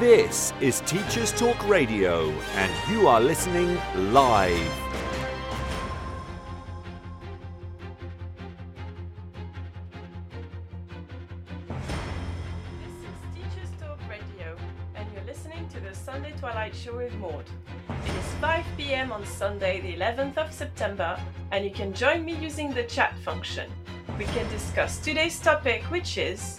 This is Teachers Talk Radio, and you are listening live. This is Teachers Talk Radio, and you're listening to the Sunday Twilight Show with Maud. It is 5 pm on Sunday, the 11th of September, and you can join me using the chat function. We can discuss today's topic, which is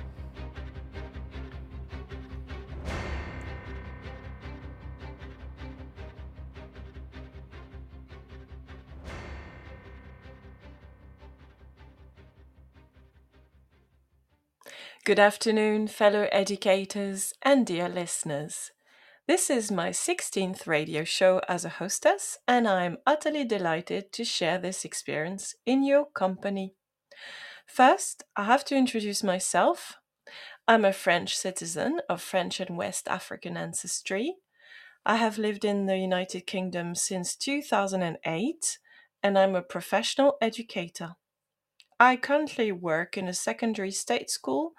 Good afternoon, fellow educators and dear listeners. This is my 16th radio show as a hostess, and I'm utterly delighted to share this experience in your company. First, I have to introduce myself. I'm a French citizen of French and West African ancestry. I have lived in the United Kingdom since 2008, and I'm a professional educator. I currently work in a secondary state school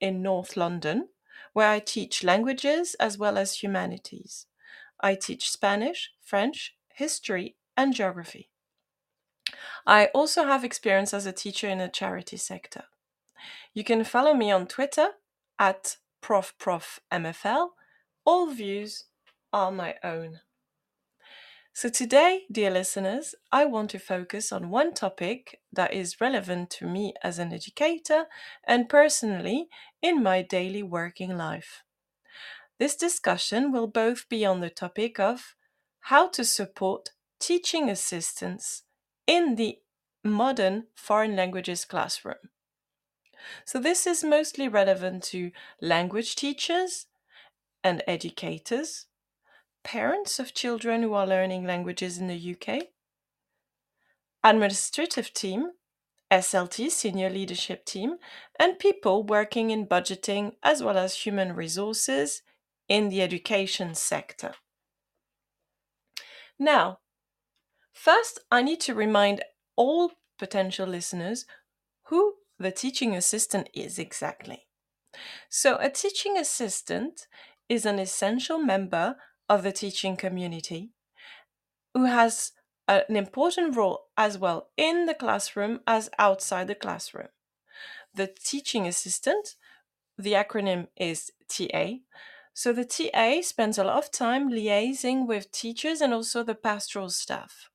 in North London, where I teach languages as well as humanities. I teach Spanish, French, history, and geography. I also have experience as a teacher in the charity sector. You can follow me on Twitter at profprofmfl. All views are my own. So, today, dear listeners, I want to focus on one topic that is relevant to me as an educator and personally in my daily working life. This discussion will both be on the topic of how to support teaching assistants in the modern foreign languages classroom. So, this is mostly relevant to language teachers and educators parents of children who are learning languages in the UK, administrative team, SLT, senior leadership team, and people working in budgeting as well as human resources in the education sector. Now, first, I need to remind all potential listeners who the teaching assistant is exactly. So, a teaching assistant is an essential member of the teaching community who has an important role as well in the classroom as outside the classroom. The teaching assistant, the acronym is TA. So the TA spends a lot of time liaising with teachers and also the pastoral staff.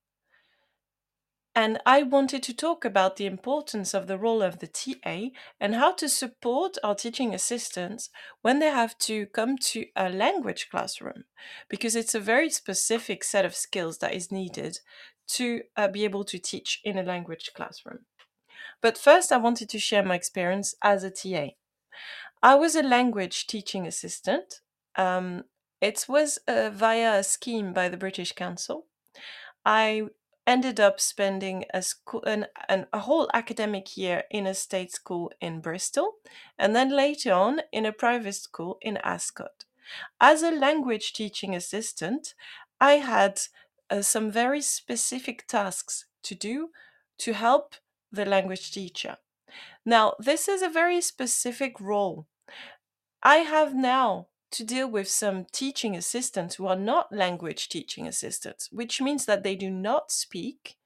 And I wanted to talk about the importance of the role of the TA and how to support our teaching assistants when they have to come to a language classroom, because it's a very specific set of skills that is needed to uh, be able to teach in a language classroom. But first, I wanted to share my experience as a TA. I was a language teaching assistant. Um, it was uh, via a scheme by the British Council. I ended up spending a school an, an, a whole academic year in a state school in Bristol and then later on in a private school in Ascot. As a language teaching assistant, I had uh, some very specific tasks to do to help the language teacher. Now, this is a very specific role. I have now to deal with some teaching assistants who are not language teaching assistants, which means that they do not speak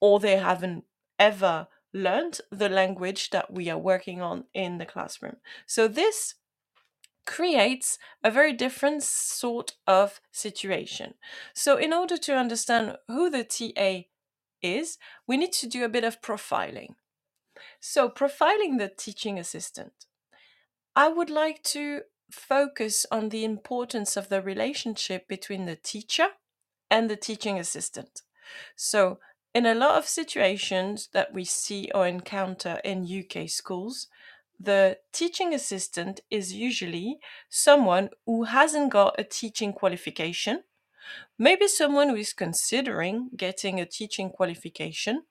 or they haven't ever learned the language that we are working on in the classroom. So this creates a very different sort of situation. So in order to understand who the TA is, we need to do a bit of profiling. So profiling the teaching assistant. I would like to focus on the importance of the relationship between the teacher and the teaching assistant. So, in a lot of situations that we see or encounter in UK schools, the teaching assistant is usually someone who hasn't got a teaching qualification Maybe someone who is considering getting a teaching qualification,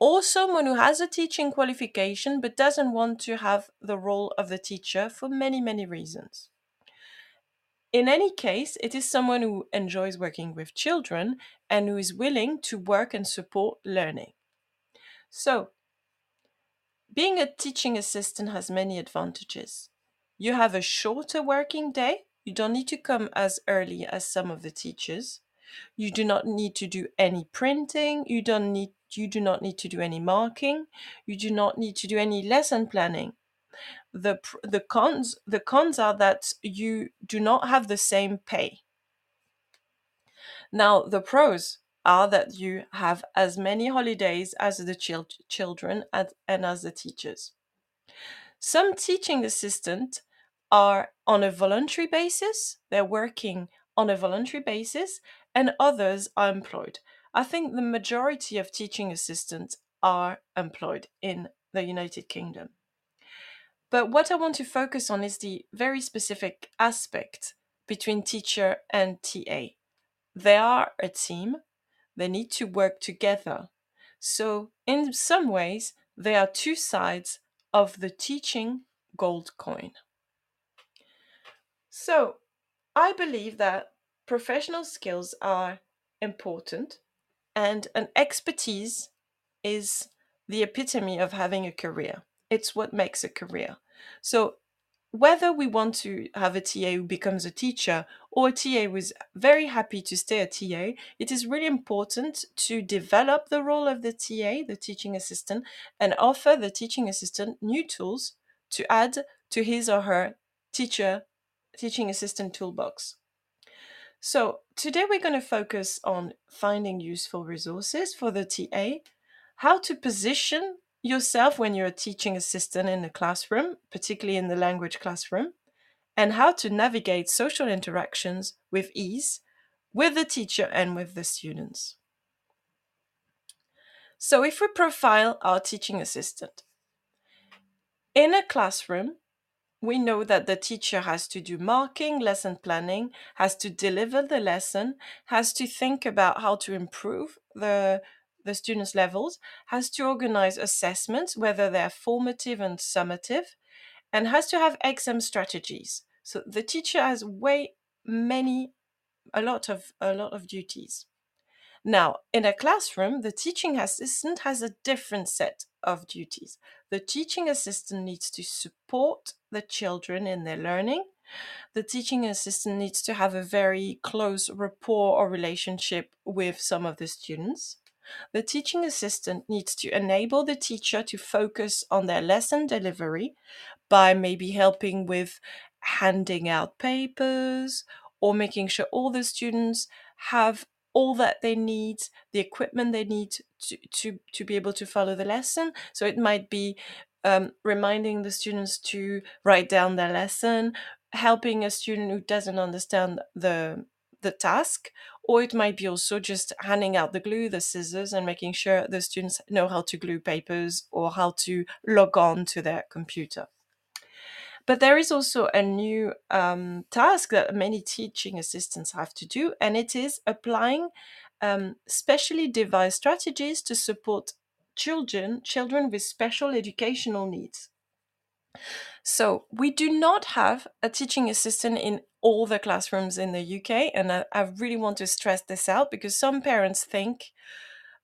or someone who has a teaching qualification but doesn't want to have the role of the teacher for many, many reasons. In any case, it is someone who enjoys working with children and who is willing to work and support learning. So, being a teaching assistant has many advantages. You have a shorter working day. You don't need to come as early as some of the teachers. You do not need to do any printing. You don't need you do not need to do any marking. You do not need to do any lesson planning. The the cons the cons are that you do not have the same pay. Now, the pros are that you have as many holidays as the chil- children and, and as the teachers. Some teaching assistants are on a voluntary basis, they're working on a voluntary basis, and others are employed. I think the majority of teaching assistants are employed in the United Kingdom. But what I want to focus on is the very specific aspect between teacher and TA. They are a team, they need to work together. So, in some ways, they are two sides of the teaching gold coin. So, I believe that professional skills are important and an expertise is the epitome of having a career. It's what makes a career. So, whether we want to have a TA who becomes a teacher or a TA who is very happy to stay a TA, it is really important to develop the role of the TA, the teaching assistant, and offer the teaching assistant new tools to add to his or her teacher teaching assistant toolbox. So, today we're going to focus on finding useful resources for the TA, how to position yourself when you're a teaching assistant in the classroom, particularly in the language classroom, and how to navigate social interactions with ease with the teacher and with the students. So, if we profile our teaching assistant, in a classroom, we know that the teacher has to do marking, lesson planning, has to deliver the lesson, has to think about how to improve the the students' levels, has to organize assessments, whether they're formative and summative, and has to have exam strategies. So the teacher has way many, a lot of a lot of duties. Now, in a classroom, the teaching assistant has a different set of duties. The teaching assistant needs to support the children in their learning. The teaching assistant needs to have a very close rapport or relationship with some of the students. The teaching assistant needs to enable the teacher to focus on their lesson delivery by maybe helping with handing out papers or making sure all the students have all that they need, the equipment they need to, to, to be able to follow the lesson. So it might be um, reminding the students to write down their lesson, helping a student who doesn't understand the the task or it might be also just handing out the glue the scissors and making sure the students know how to glue papers or how to log on to their computer but there is also a new um, task that many teaching assistants have to do and it is applying um, specially devised strategies to support children children with special educational needs so we do not have a teaching assistant in all the classrooms in the UK, and I, I really want to stress this out because some parents think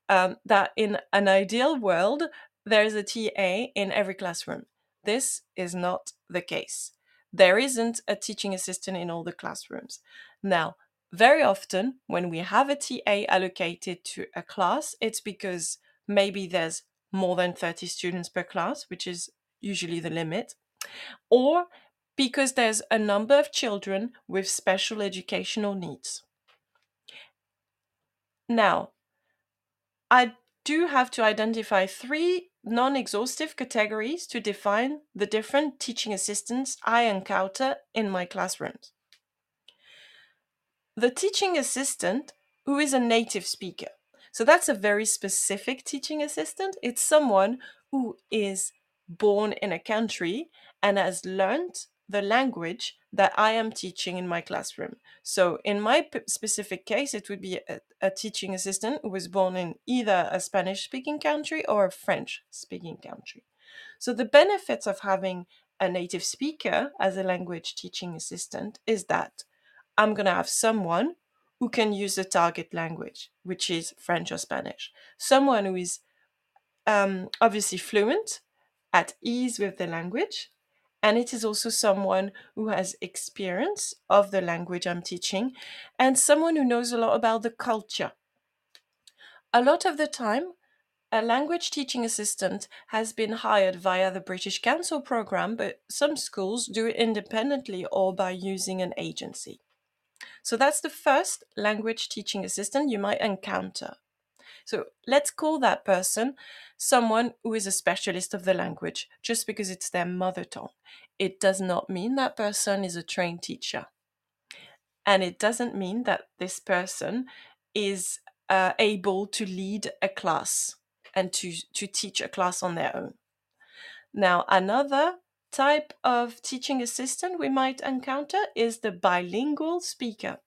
um, that in an ideal world there is a TA in every classroom. This is not the case. There isn't a teaching assistant in all the classrooms. Now, very often when we have a TA allocated to a class, it's because maybe there's more than 30 students per class, which is usually the limit, or because there's a number of children with special educational needs. Now, I do have to identify three non exhaustive categories to define the different teaching assistants I encounter in my classrooms. The teaching assistant who is a native speaker. So that's a very specific teaching assistant. It's someone who is born in a country and has learned the language that I am teaching in my classroom. So, in my p- specific case, it would be a, a teaching assistant who was born in either a Spanish speaking country or a French speaking country. So, the benefits of having a native speaker as a language teaching assistant is that I'm going to have someone who can use the target language, which is French or Spanish, someone who is um, obviously fluent, at ease with the language, and it is also someone who has experience of the language I'm teaching and someone who knows a lot about the culture. A lot of the time, a language teaching assistant has been hired via the British Council program, but some schools do it independently or by using an agency. So that's the first language teaching assistant you might encounter. So let's call that person someone who is a specialist of the language just because it's their mother tongue. It does not mean that person is a trained teacher. And it doesn't mean that this person is uh, able to lead a class and to, to teach a class on their own. Now, another type of teaching assistant we might encounter is the bilingual speaker.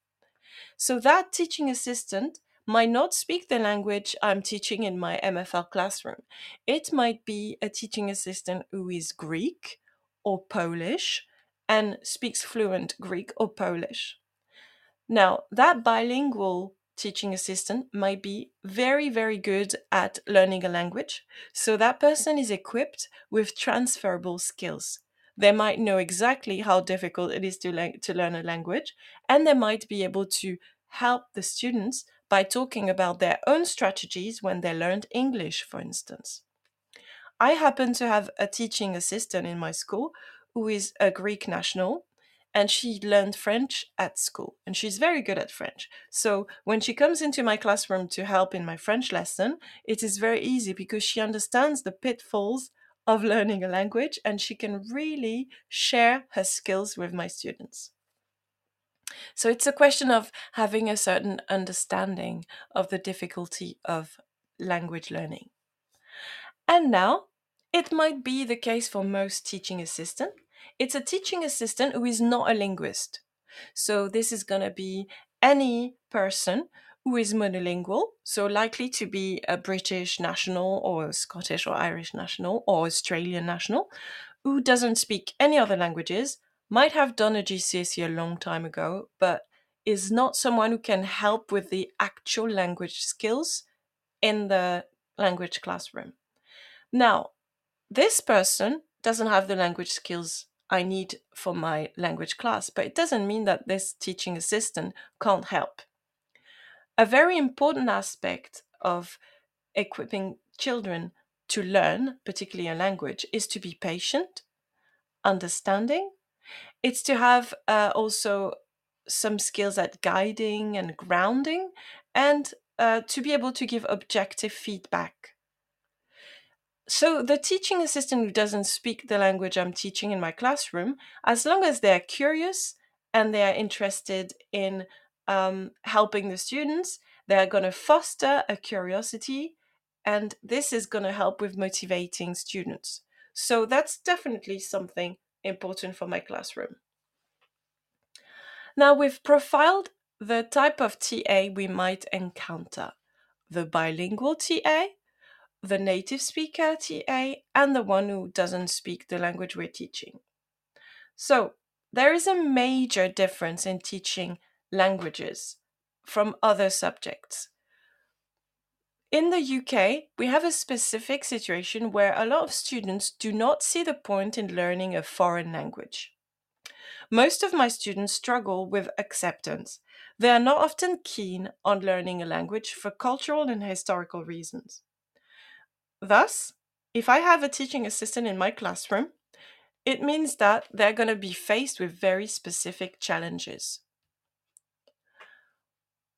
So, that teaching assistant might not speak the language I'm teaching in my MFL classroom. It might be a teaching assistant who is Greek or Polish and speaks fluent Greek or Polish. Now, that bilingual teaching assistant might be very, very good at learning a language. So that person is equipped with transferable skills. They might know exactly how difficult it is to, le- to learn a language, and they might be able to help the students by talking about their own strategies when they learned English, for instance. I happen to have a teaching assistant in my school who is a Greek national and she learned French at school and she's very good at French. So when she comes into my classroom to help in my French lesson, it is very easy because she understands the pitfalls of learning a language and she can really share her skills with my students. So it's a question of having a certain understanding of the difficulty of language learning. And now, it might be the case for most teaching assistant. It's a teaching assistant who is not a linguist. So this is going to be any person who is monolingual, so likely to be a British national or Scottish or Irish national or Australian national, who doesn't speak any other languages, might have done a GCSE a long time ago, but is not someone who can help with the actual language skills in the language classroom. Now, this person doesn't have the language skills I need for my language class, but it doesn't mean that this teaching assistant can't help. A very important aspect of equipping children to learn, particularly a language, is to be patient, understanding, it's to have uh, also some skills at guiding and grounding and uh, to be able to give objective feedback. So, the teaching assistant who doesn't speak the language I'm teaching in my classroom, as long as they're curious and they are interested in um, helping the students, they're going to foster a curiosity, and this is going to help with motivating students. So, that's definitely something important for my classroom. Now we've profiled the type of TA we might encounter the bilingual TA, the native speaker TA, and the one who doesn't speak the language we're teaching. So, there is a major difference in teaching languages from other subjects. In the UK, we have a specific situation where a lot of students do not see the point in learning a foreign language. Most of my students struggle with acceptance. They are not often keen on learning a language for cultural and historical reasons. Thus, if I have a teaching assistant in my classroom, it means that they're going to be faced with very specific challenges.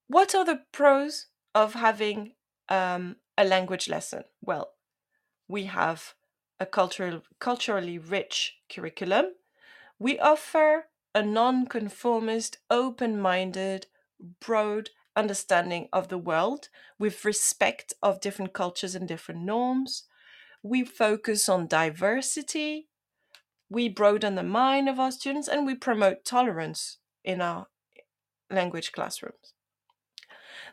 What are the pros of having um, a language lesson? Well, we have a cultural, culturally rich curriculum we offer a non-conformist, open minded, broad understanding of the world with respect of different cultures and different norms. We focus on diversity. we broaden the mind of our students and we promote tolerance in our language classrooms.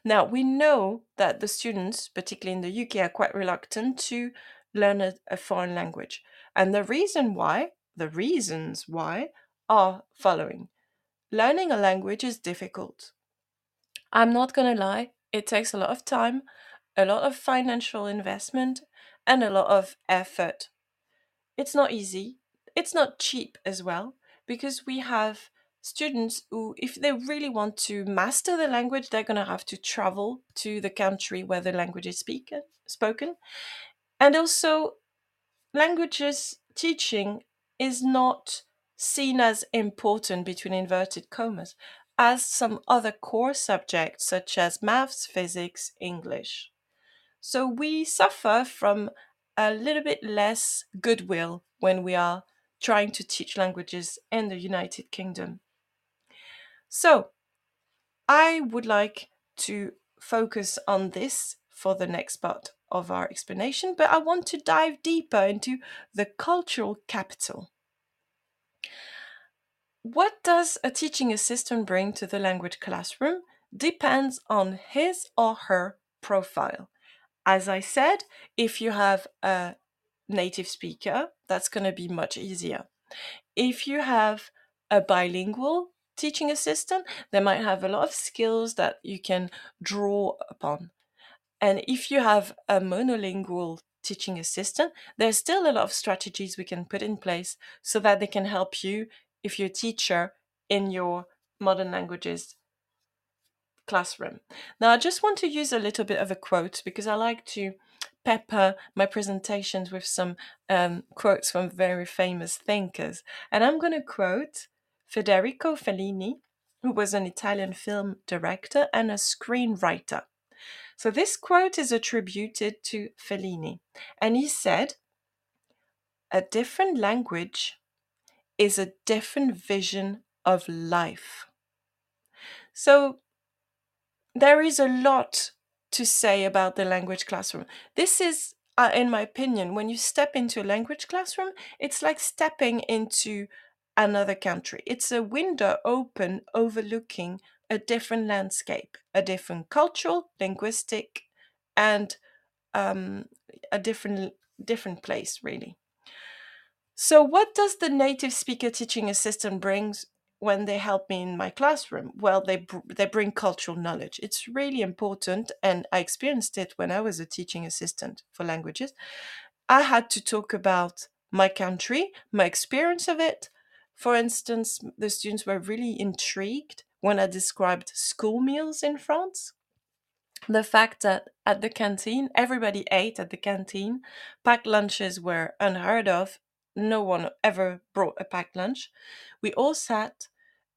Now, we know that the students, particularly in the UK, are quite reluctant to learn a, a foreign language. And the reason why, the reasons why, are following. Learning a language is difficult. I'm not going to lie, it takes a lot of time, a lot of financial investment, and a lot of effort. It's not easy. It's not cheap as well, because we have students who, if they really want to master the language, they're going to have to travel to the country where the language is speaken, spoken. And also, languages teaching is not seen as important between inverted commas as some other core subjects such as maths, physics, English. So we suffer from a little bit less goodwill when we are trying to teach languages in the United Kingdom. So I would like to focus on this for the next part of our explanation, but I want to dive deeper into the cultural capital. What does a teaching assistant bring to the language classroom depends on his or her profile. As I said, if you have a native speaker, that's going to be much easier. If you have a bilingual teaching assistant, they might have a lot of skills that you can draw upon. And if you have a monolingual teaching assistant, there's still a lot of strategies we can put in place so that they can help you if you're a teacher in your modern languages classroom. Now, I just want to use a little bit of a quote because I like to pepper my presentations with some um, quotes from very famous thinkers. And I'm going to quote Federico Fellini, who was an Italian film director and a screenwriter. So this quote is attributed to Fellini. And he said, A different language is a different vision of life. So there is a lot to say about the language classroom. This is, uh, in my opinion, when you step into a language classroom, it's like stepping into another country. It's a window open overlooking a different landscape, a different cultural, linguistic, and um, a different different place, really. So, what does the native speaker teaching assistant brings when they help me in my classroom? Well, they br- they bring cultural knowledge. It's really important, and I experienced it when I was a teaching assistant for languages. I had to talk about my country, my experience of it. For instance, the students were really intrigued when I described school meals in France. The fact that at the canteen, everybody ate at the canteen, packed lunches were unheard of no one ever brought a packed lunch. We all sat,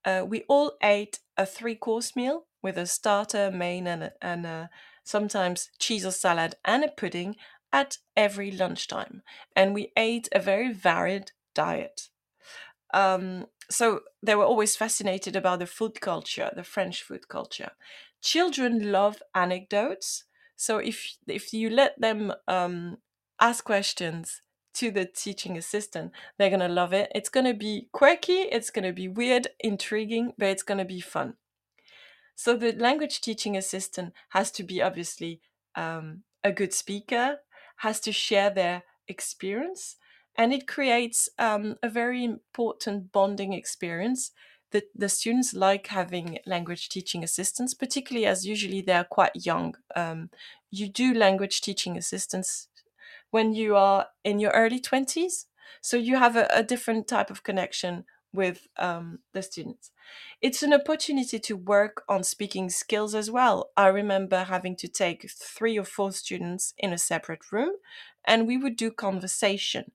uh, we all ate a three course meal with a starter, main, and, and sometimes cheese or salad and a pudding at every lunchtime. And we ate a very varied diet. Um, so they were always fascinated about the food culture, the French food culture. Children love anecdotes. So if if you let them um, ask questions to the teaching assistant. They're to love it. It's to be quirky, it's to be weird, intriguing, but it's to be fun. So the language teaching assistant has to be obviously um, a good speaker, has to share their experience, and it creates um, a very important bonding experience that the students like having language teaching assistants, particularly as usually they're quite young. Um, you do language teaching assistants when you are in your early 20s. So you have a, a different type of connection with um, the students. It's an opportunity to work on speaking skills as well. I remember having to take three or four students in a separate room, and we would do conversation.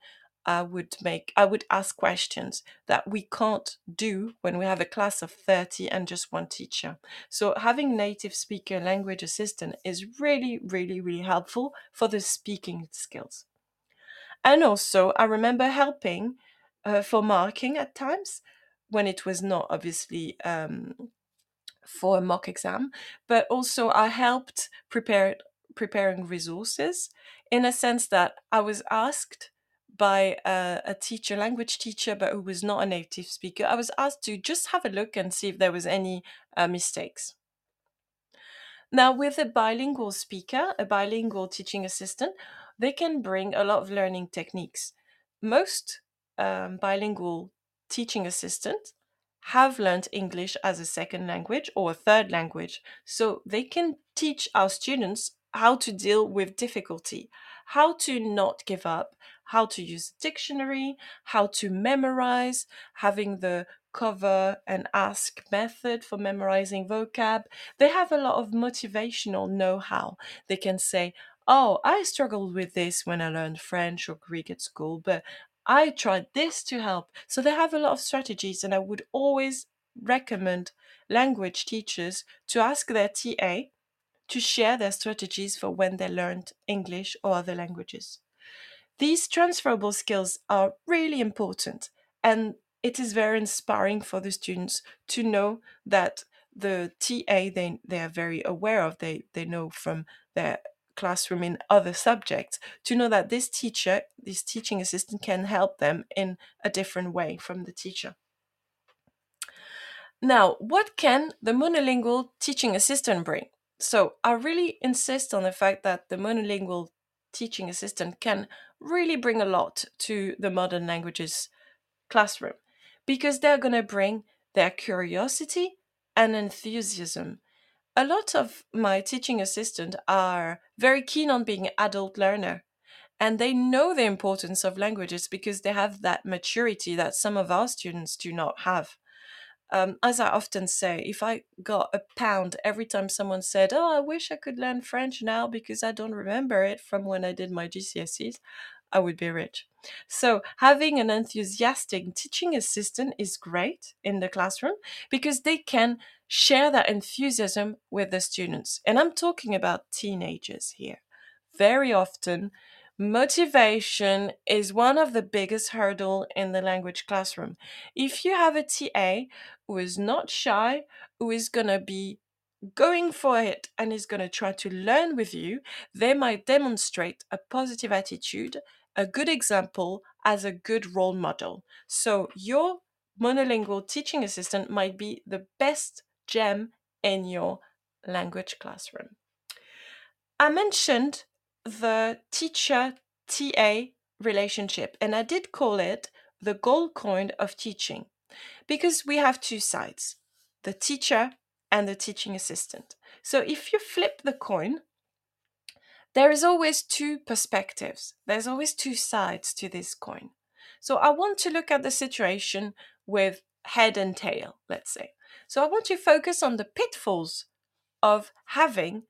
I would make I would ask questions that we can't do when we have a class of 30 and just one teacher. So having native speaker language assistant is really really really helpful for the speaking skills. And also I remember helping uh, for marking at times when it was not obviously um, for a mock exam, but also I helped prepare preparing resources in a sense that I was asked by a, a teacher, language teacher, but who was not a native speaker. I was asked to just have a look and see if there was any uh, mistakes. Now, with a bilingual speaker, a bilingual teaching assistant, they can bring a lot of learning techniques. Most um, bilingual teaching assistants have learned English as a second language or a third language, so they can teach our students how to deal with difficulty, how to not give up, how to use a dictionary, how to memorize, having the cover and ask method for memorizing vocab. They have a lot of motivational know how. They can say, Oh, I struggled with this when I learned French or Greek at school, but I tried this to help. So they have a lot of strategies, and I would always recommend language teachers to ask their TA to share their strategies for when they learned English or other languages. These transferable skills are really important, and it is very inspiring for the students to know that the TA they, they are very aware of, they, they know from their classroom in other subjects, to know that this teacher, this teaching assistant can help them in a different way from the teacher. Now, what can the monolingual teaching assistant bring? So, I really insist on the fact that the monolingual teaching assistant can really bring a lot to the modern languages classroom because they're going to bring their curiosity and enthusiasm. A lot of my teaching assistants are very keen on being adult learner and they know the importance of languages because they have that maturity that some of our students do not have. Um, as I often say, if I got a pound every time someone said, Oh, I wish I could learn French now because I don't remember it from when I did my GCSEs, I would be rich. So, having an enthusiastic teaching assistant is great in the classroom because they can share that enthusiasm with the students. And I'm talking about teenagers here. Very often, motivation is one of the biggest hurdle in the language classroom. If you have a TA who is not shy, who is going to be going for it and is going to try to learn with you, they might demonstrate a positive attitude, a good example as a good role model. So your monolingual teaching assistant might be the best gem in your language classroom. I mentioned the teacher TA relationship, and I did call it the gold coin of teaching because we have two sides the teacher and the teaching assistant. So if you flip the coin, there is always two perspectives, there's always two sides to this coin. So I want to look at the situation with head and tail, let's say. So I want to focus on the pitfalls of having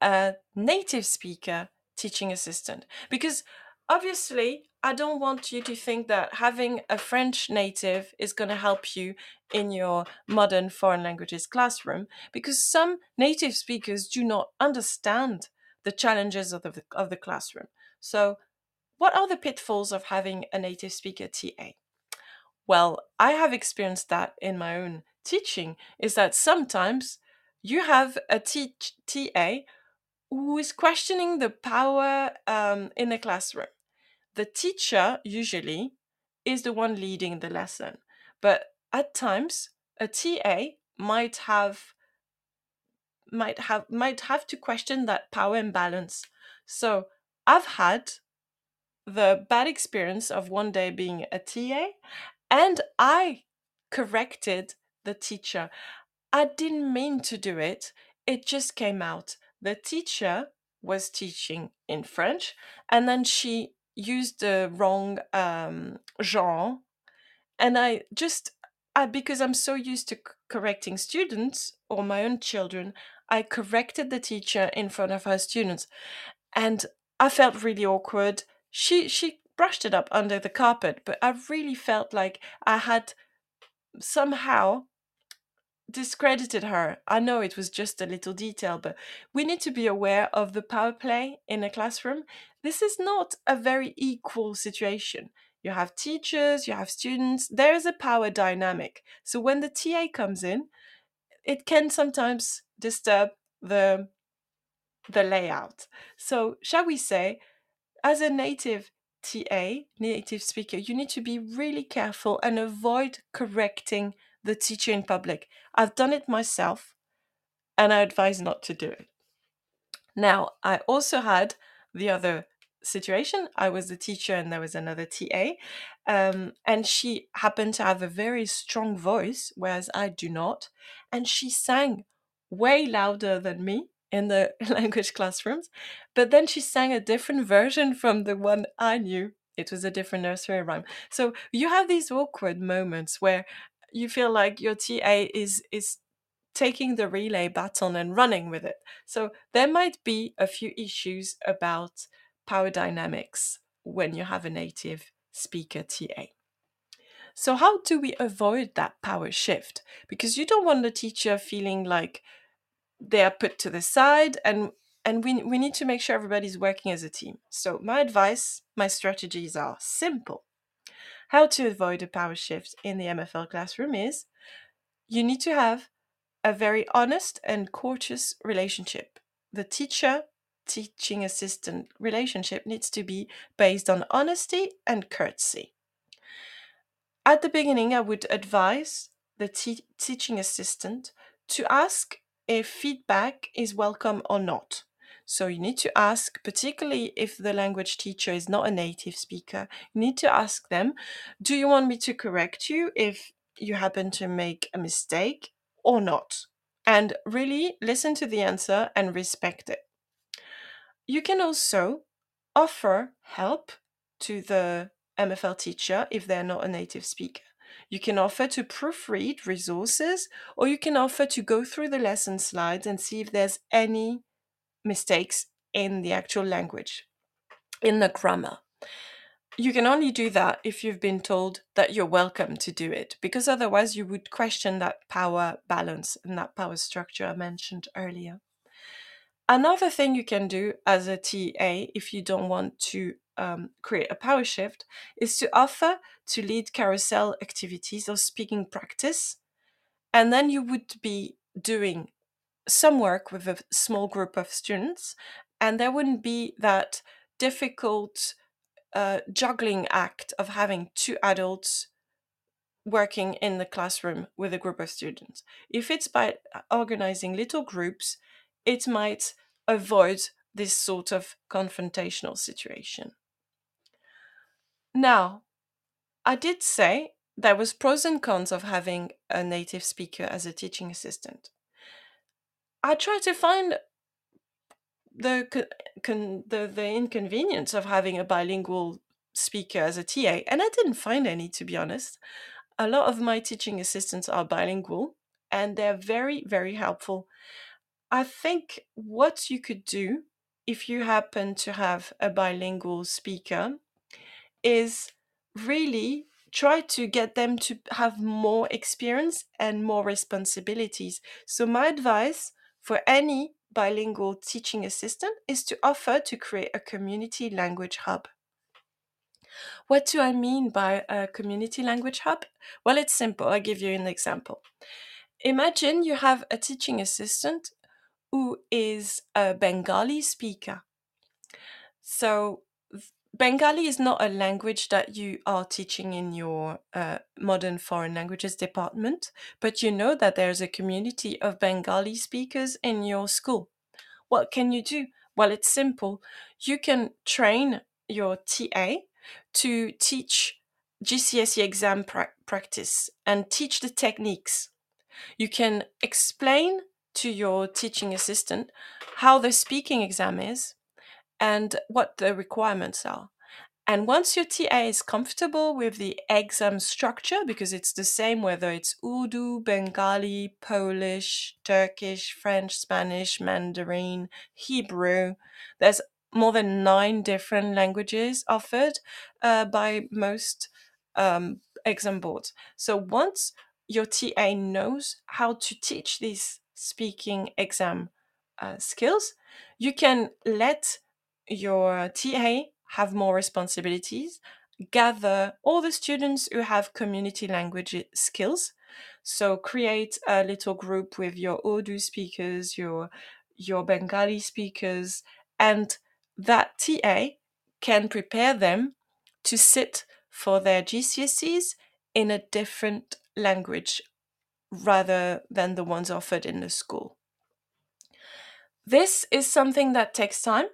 a native speaker teaching assistant because obviously I don't want you to think that having a French native is going to help you in your modern foreign languages classroom because some native speakers do not understand the challenges of the, of the classroom. So, what are the pitfalls of having a native speaker TA? Well, I have experienced that in my own teaching, is that sometimes you have a teach, TA who is questioning the power um, in the classroom. The teacher usually is the one leading the lesson, but at times a TA might have might have might have to question that power imbalance. So I've had the bad experience of one day being a TA and I corrected the teacher. I didn't mean to do it. It just came out the teacher was teaching in French, and then she used the wrong um, genre. And I just, I, because I'm so used to correcting students or my own children, I corrected the teacher in front of her students. And I felt really awkward. She, she brushed it up under the carpet, but I really felt like I had somehow discredited her. I know it was just a little detail, but we need to be aware of the power play in a classroom. This is not a very equal situation. You have teachers, you have students, there is a power dynamic. So when the TA comes in, it can sometimes disturb the the layout. So, shall we say, as a native TA, native speaker, you need to be really careful and avoid correcting the teacher in public. I've done it myself and I advise not to do it. Now, I also had the other situation. I was the teacher and there was another TA. Um, and she happened to have a very strong voice, whereas I do not. And she sang way louder than me in the language classrooms. But then she sang a different version from the one I knew. It was a different nursery rhyme. So you have these awkward moments where you feel like your TA is is taking the relay baton and running with it. So there might be a few issues about power dynamics when you have a native speaker TA. So, how do we avoid that power shift? Because you don't want the teacher feeling like they are put to the side and and we, we need to make sure everybody's working as a team. So, my advice, my strategies are simple. How to avoid a power shift in the MFL classroom is you need to have a very honest and courteous relationship. The teacher teaching assistant relationship needs to be based on honesty and courtesy. At the beginning, I would advise the te- teaching assistant to ask if feedback is welcome or not. So you need to ask, particularly if the language teacher is not a native speaker, you need to ask them, do you want me to correct you if you happen to make a mistake or not? And really listen to the answer and respect it. You can also offer help to the MFL teacher if they're not a native speaker. You can offer to proofread resources, or you can offer to go through the lesson slides and see if there's any mistakes in the actual language, in the grammar. You can only do that if you've been told that you're welcome to do it, because otherwise you would question that power balance and that power structure I mentioned earlier. Another thing you can do as a TA if you don't want to um, create a power shift is to offer to lead carousel activities or speaking practice. And then you would be doing some work with a small group of students, and there wouldn't be that difficult uh, juggling act of having two adults working in the classroom with a group of students. If it's by organizing little groups, it might avoid this sort of confrontational situation. Now, I did say there was pros and cons of having a native speaker as a teaching assistant. I tried to find the con- the the inconvenience of having a bilingual speaker as a TA, and I didn't find any to be honest. A lot of my teaching assistants are bilingual, and they're very very helpful. I think what you could do if you happen to have a bilingual speaker is really try to get them to have more experience and more responsibilities. So, my advice for any bilingual teaching assistant is to offer to create a community language hub. What do I mean by a community language hub? Well, it's simple. I'll give you an example. Imagine you have a teaching assistant who is a Bengali speaker. So, Bengali is not a language that you are teaching in your uh, modern foreign languages department, but you know that there's a community of Bengali speakers in your school. What can you do? Well, it's simple. You can train your TA to teach GCSE exam pra- practice and teach the techniques. You can explain to your teaching assistant how the speaking exam is and what the requirements are. And once your TA is comfortable with the exam structure, because it's the same whether it's Urdu, Bengali, Polish, Turkish, French, Spanish, Mandarin, Hebrew, there's more than nine different languages offered uh, by most um, exam boards. So once your TA knows how to teach these speaking exam uh, skills, you can let your TA have more responsibilities, gather all the students who have community language skills. So create a little group with your Urdu speakers, your your Bengali speakers, and that TA can prepare them to sit for their GCSEs in a different language rather than the ones offered in the school. This is something that takes time.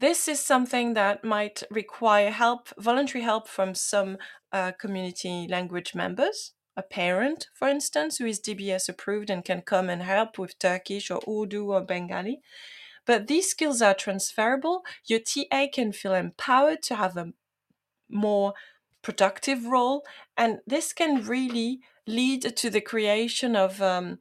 This is something that might require help, voluntary help from some uh, community language members. A parent, for instance, who is DBS approved and can come and help with Turkish or Urdu or Bengali. But these skills are transferable. Your TA can feel empowered to have a more productive role, and this can really lead to the creation of um,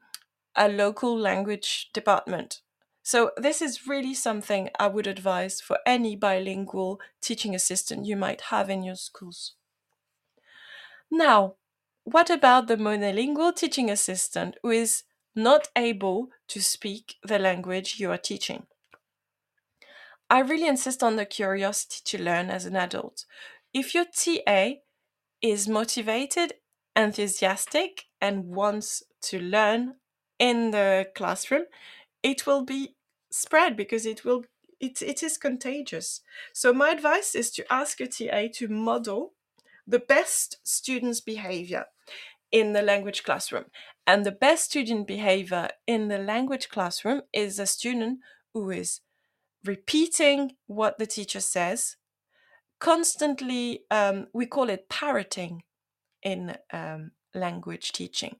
a local language department. So, this is really something I would advise for any bilingual teaching assistant you might have in your schools. Now, what about the monolingual teaching assistant who is not able to speak the language you are teaching? I really insist on the curiosity to learn as an adult. If your TA is motivated, enthusiastic, and wants to learn in the classroom, it will be spread because it will it, it is contagious. So my advice is to ask your TA to model the best student's behavior in the language classroom. And the best student behavior in the language classroom is a student who is repeating what the teacher says, constantly, um, we call it parroting in um, language teaching.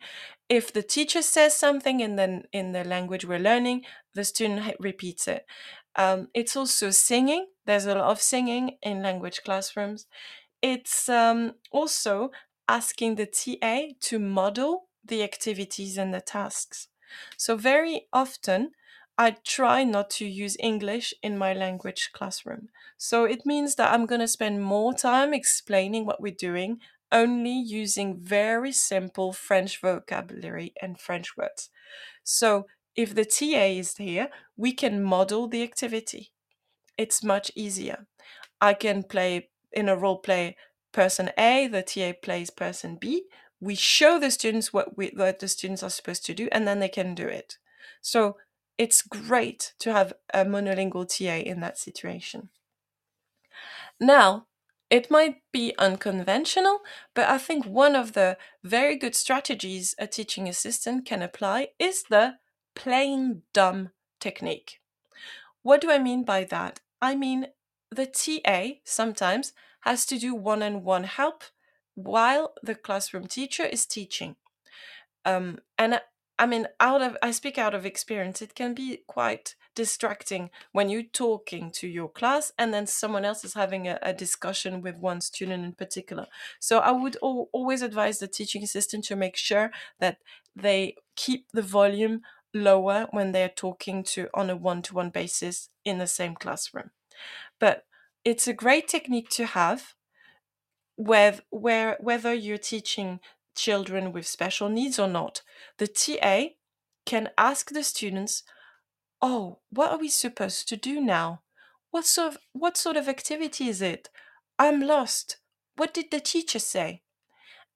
If the teacher says something in the, in the language we're learning, the student repeats it. Um, it's also singing. There's a lot of singing in language classrooms. It's um, also asking the TA to model the activities and the tasks. So, very often, I try not to use English in my language classroom. So it means that I'm going to spend more time explaining what we're doing, only using very simple French vocabulary and French words. So if the TA is here, we can model the activity. It's much easier. I can play in a role play person A, the TA plays person B. We show the students what, we, what the students are supposed to do, and then they can do it. So it's great to have a monolingual TA in that situation. Now, it might be unconventional, but I think one of the very good strategies a teaching assistant can apply is the playing dumb technique. What do I mean by that? I mean, the TA sometimes has to do one on one help while the classroom teacher is teaching. Um, and I mean, out of I speak out of experience. It can be quite distracting when you're talking to your class and then someone else is having a, a discussion with one student in particular. So I would al- always advise the teaching assistant to make sure that they keep the volume lower when they're talking to on a one-to-one basis in the same classroom. But it's a great technique to have with where whether you're teaching children with special needs or not. The TA can ask the students, "Oh, what are we supposed to do now? What sort of what sort of activity is it? I'm lost. What did the teacher say?"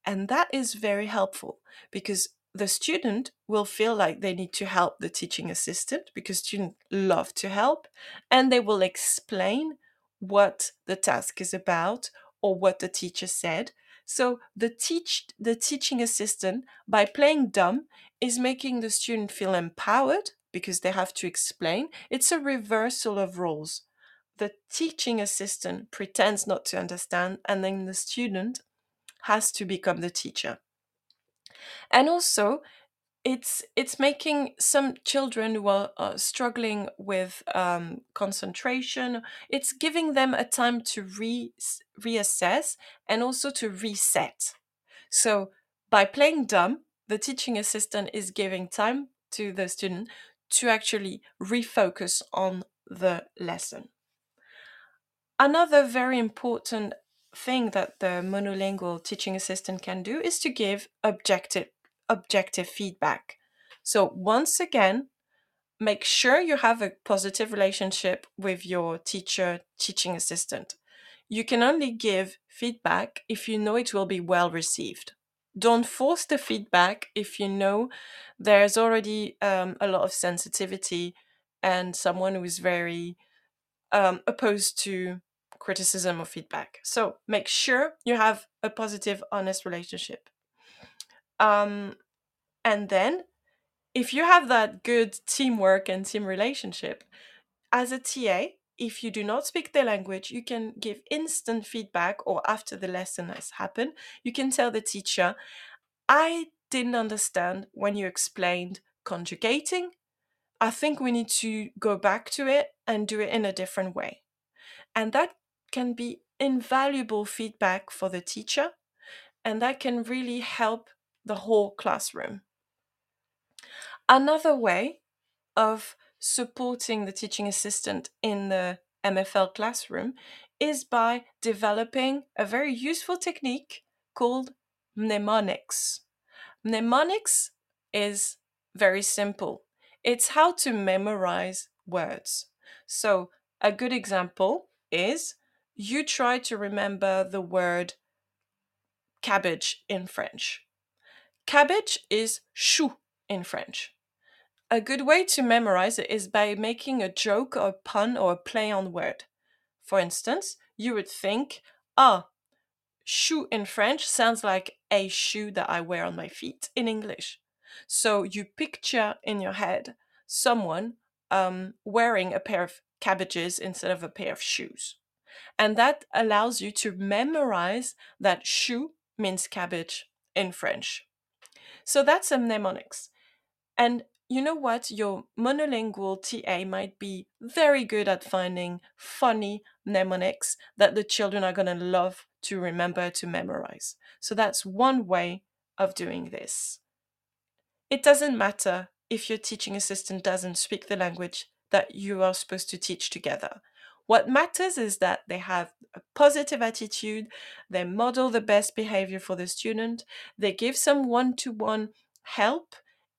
And that is very helpful because the student will feel like they need to help the teaching assistant because students love to help and they will explain what the task is about or what the teacher said so the teach the teaching assistant by playing dumb is making the student feel empowered because they have to explain. It's a reversal of roles. The teaching assistant pretends not to understand and then the student has to become the teacher. And also it's it's making some children who are uh, struggling with um, concentration it's giving them a time to re reassess and also to reset so by playing dumb the teaching assistant is giving time to the student to actually refocus on the lesson another very important thing that the monolingual teaching assistant can do is to give objective objective feedback. So, once again, make sure you have a positive relationship with your teacher, teaching assistant. You can only give feedback if you know it will be well received. Don't force the feedback if you know there's already um, a lot of sensitivity and someone who is very um, opposed to criticism or feedback. So make sure you have a positive, honest relationship. Um, and then, if you have that good teamwork and team relationship, as a TA, if you do not speak the language, you can give instant feedback, or after the lesson has happened, you can tell the teacher, I didn't understand when you explained conjugating. I think we need to go back to it and do it in a different way. And that can be invaluable feedback for the teacher, and that can really help the whole classroom. Another way of supporting the teaching assistant in the MFL classroom is by developing a very useful technique called mnemonics. Mnemonics is very simple. It's how to memorize words. So, a good example is you try to remember the word cabbage in French. Cabbage is chou in French. A good way to memorize it is by making a joke or pun or a play on word. For instance, you would think, ah, shoe in French sounds like a shoe that I wear on my feet in English. So you picture in your head someone um, wearing a pair of cabbages instead of a pair of shoes. And that allows you to memorize that shoe means cabbage in French. So that's a mnemonics. And you know what? Your monolingual TA might be very good at finding funny mnemonics that the children are going to love to remember to memorize. So that's one way of doing this. It doesn't matter if your teaching assistant doesn't speak the language that you are supposed to teach together. What matters is that they have a positive attitude, they model the best behavior for the student, they give some one to one help,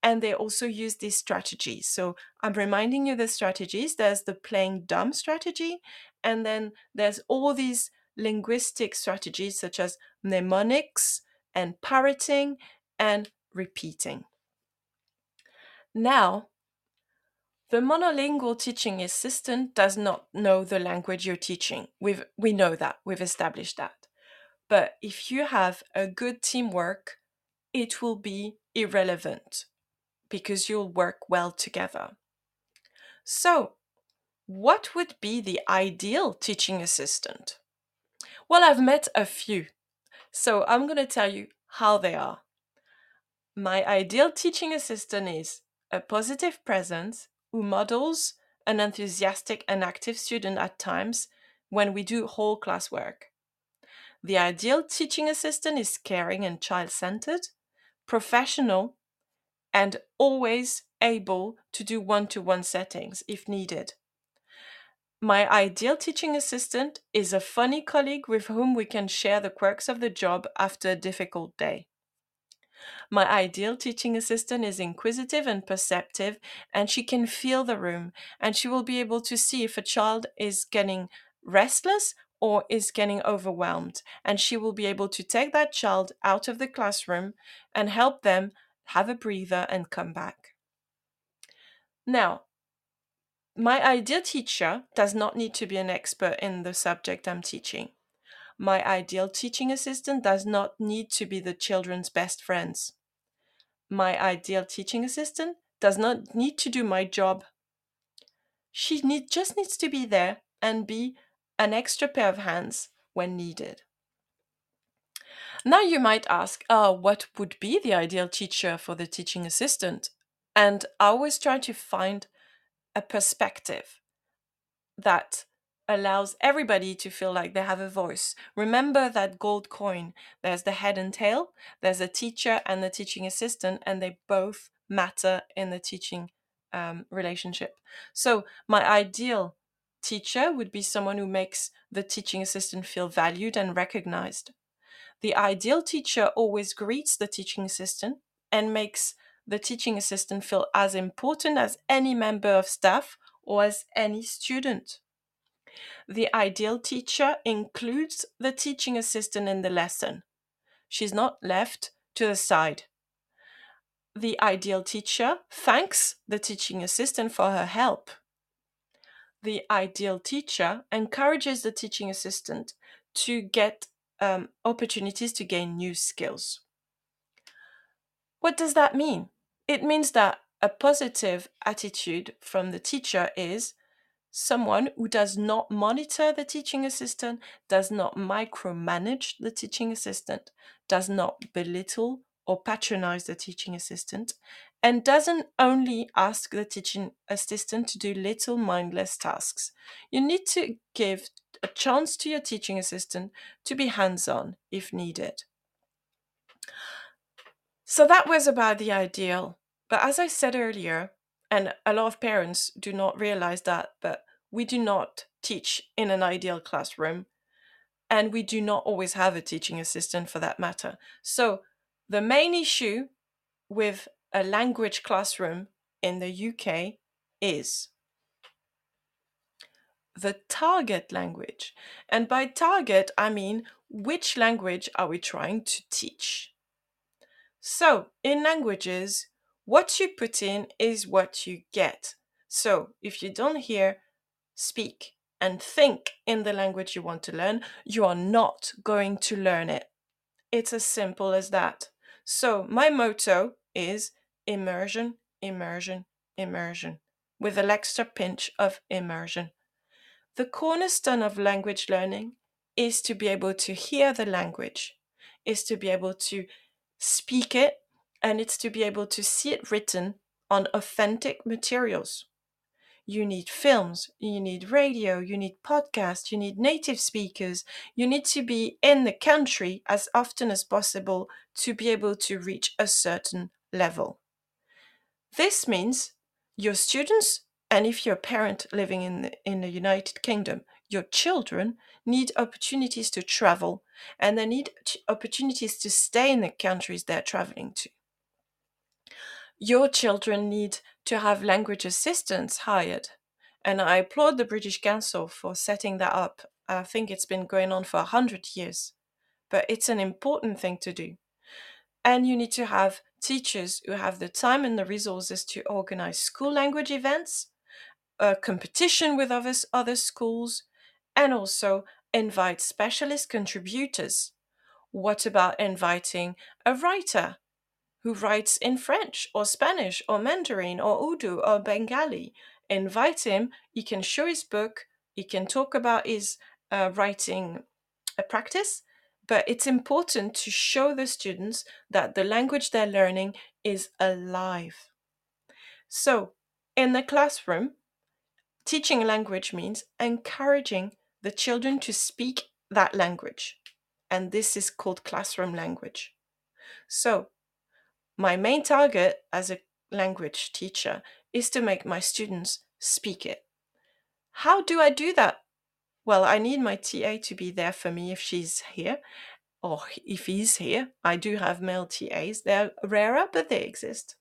and they also use these strategies. So I'm reminding you the strategies. There's the playing dumb strategy, and then there's all these linguistic strategies such as mnemonics and parroting and repeating. Now, the monolingual teaching assistant does not know the language you're teaching. We've, we know that, we've established that. But if you have a good teamwork, it will be irrelevant because you'll work well together. So, what would be the ideal teaching assistant? Well, I've met a few, so I'm going to tell you how they are. My ideal teaching assistant is a positive presence who models an enthusiastic and active student at times when we do whole class work. The ideal teaching assistant is caring and child centered, professional, and always able to do one to one settings if needed. My ideal teaching assistant is a funny colleague with whom we can share the quirks of the job after a difficult day. My ideal teaching assistant is inquisitive and perceptive, and she can feel the room, and she will be able to see if a child is getting restless or is getting overwhelmed, and she will be able to take that child out of the classroom and help them have a breather and come back. Now, my ideal teacher does not need to be an expert in the subject I'm teaching. My ideal teaching assistant does not need to be the children's best friends. My ideal teaching assistant does not need to do my job. She need, just needs to be there and be an extra pair of hands when needed. Now you might ask, oh, what would be the ideal teacher for the teaching assistant? And I always try to find a perspective that allows everybody to feel like they have a voice. Remember that gold coin. There's the head and tail, there's a teacher and the teaching assistant, and they both matter in the teaching um, relationship. So, my ideal teacher would be someone who makes the teaching assistant feel valued and recognized. The ideal teacher always greets the teaching assistant and makes the teaching assistant feel as important as any member of staff or as any student. The ideal teacher includes the teaching assistant in the lesson. She's not left to the side. The ideal teacher thanks the teaching assistant for her help. the ideal teacher encourages the teaching assistant to get um, opportunities to gain new skills. What does that mean? It means that a positive attitude from the teacher is someone who does not monitor the teaching assistant, does not micromanage the teaching assistant, does not belittle or patronize the teaching assistant, and doesn't only ask the teaching assistant to do little mindless tasks. You need to give a chance to your teaching assistant to be hands on if needed. So that was about the ideal. But as I said earlier, and a lot of parents do not realize that, but we do not teach in an ideal classroom, and we do not always have a teaching assistant for that matter. So the main issue with a language classroom in the UK is the target language. And by target, I mean which language are we trying to teach? So, in languages, what you put in is what you get. So, if you don't hear, speak, and think in the language you want to learn, you are not going to learn it. It's as simple as that. So, my motto is immersion, immersion, immersion, with an extra pinch of immersion. The cornerstone of language learning is to be able to hear the language, is to be able to speak it, and it's to be able to see it written on authentic materials. You need films, you need radio, you need podcasts, you need native speakers, you need to be in the country as often as possible to be able to reach a certain level. This means your students, and if you're a parent living in the, in the United Kingdom, your children need opportunities to travel and they need opportunities to stay in the countries they're traveling to. Your children need to have language assistants hired. And I applaud the British Council for setting that up. I think it's been going on for 100 years, but it's an important thing to do. And you need to have teachers who have the time and the resources to organize school language events, a competition with other, other schools, and also invite specialist contributors. What about inviting a writer who writes in French or Spanish or Mandarin or Urdu or Bengali? Invite him, he can show his book, he can talk about his uh, writing uh, practice, but it's important to show the students that the language they're learning is alive. So, in the classroom, teaching language means encouraging the children to speak that language. And this is called classroom language. So, my main target as a language teacher is to make my students speak it. How do I do that? Well, I need my TA to be there for me if she's here, or if he's here. I do have male TAs. They're rarer, but they exist.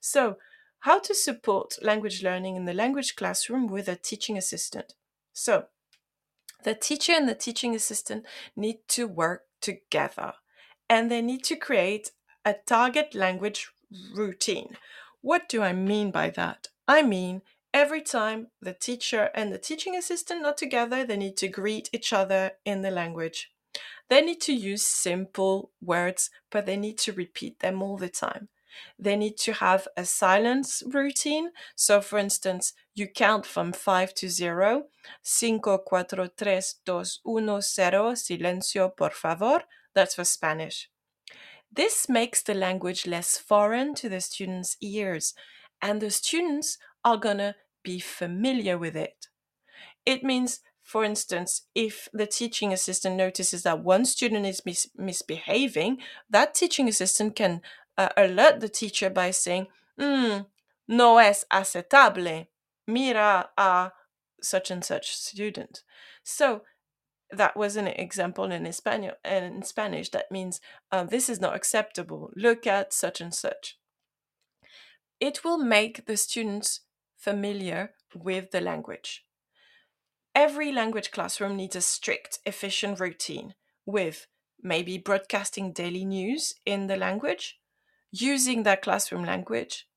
So, how to support language learning in the language classroom with a teaching assistant. So, the teacher and the teaching assistant need to work together and they need to create a target language routine. What do I mean by that? I mean Every time the teacher and the teaching assistant are together, they need to greet each other in the language. They need to use simple words, but they need to repeat them all the time. They need to have a silence routine. So, for instance, you count from 5 to 0. Cinco, cuatro, tres, dos, uno, cero. Silencio, por favor. That's for Spanish. This makes the language less foreign to the students' ears, and the students are to be familiar with it. It means, for instance, if the teaching assistant notices that one student is mis- misbehaving, that teaching assistant can uh, alert the teacher by saying, mm, no es aceptable, mira a such and such student. So that was an example in Spanish. In Spanish, that means uh, this is not acceptable. Look at such and such. It will make the students familiar with the language. Every language classroom needs a strict, efficient routine with maybe broadcasting daily news in the language, using that classroom language,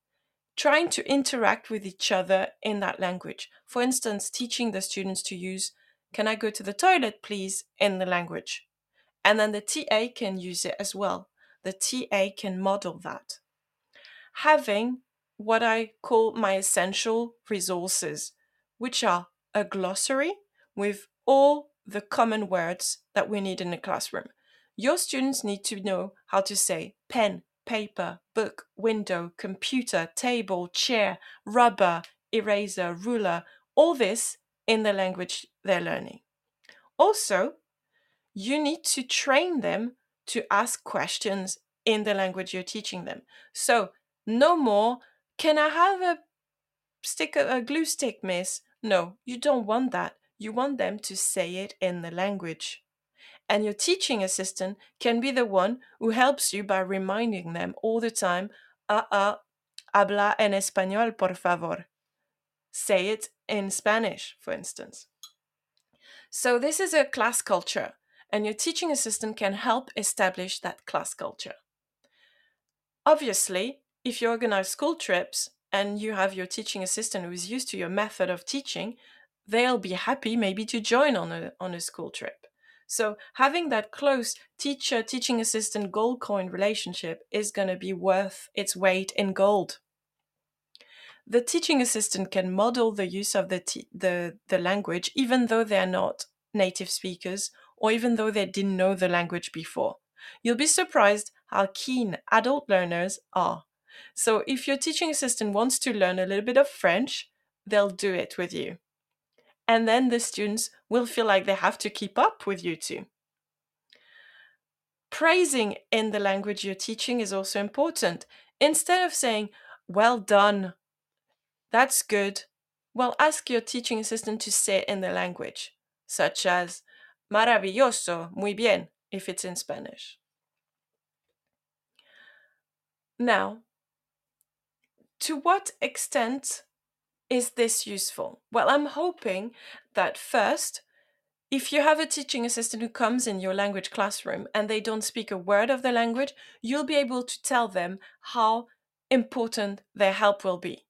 trying to interact with each other in that language. For instance, teaching the students to use, Can I go to the toilet, please, in the language. And then the TA can use it as well. The TA can model that. Having what I call my essential resources, which are a glossary with all the common words that we need in the classroom. Your students need to know how to say pen, paper, book, window, computer, table, chair, rubber, eraser, ruler, all this in the language they're learning. Also, you need to train them to ask questions in the language you're teaching them. So, no more, can I have a stick a glue stick, miss? No, you don't want that. You want them to say it in the language. And your teaching assistant can be the one who helps you by reminding them all the time, ah, ah, habla en español, por favor. Say it in Spanish, for instance. So, this is a class culture, and your teaching assistant can help establish that class culture. Obviously, if you organize school trips and you have your teaching assistant who is used to your method of teaching, they'll be happy maybe to join on a, on a school trip. So having that close teacher teaching assistant gold coin relationship is going to be worth its weight in gold. The teaching assistant can model the use of the, the, the language even though they're not native speakers or even though they didn't know the language before. You'll be surprised how keen adult learners are. So if your teaching assistant wants to learn a little bit of French, they'll do it with you and then the students will feel like they have to keep up with you too. Praising in the language you're teaching is also important. Instead of saying, well done, that's good, well, ask your teaching assistant to say it in the language, such as maravilloso, muy bien, if it's in Spanish. Now, to what extent is this useful? Well, I'm hoping that first, if you have a teaching assistant who comes in your language classroom and they don't speak a word of the language, you'll be able to tell them how important their help will be.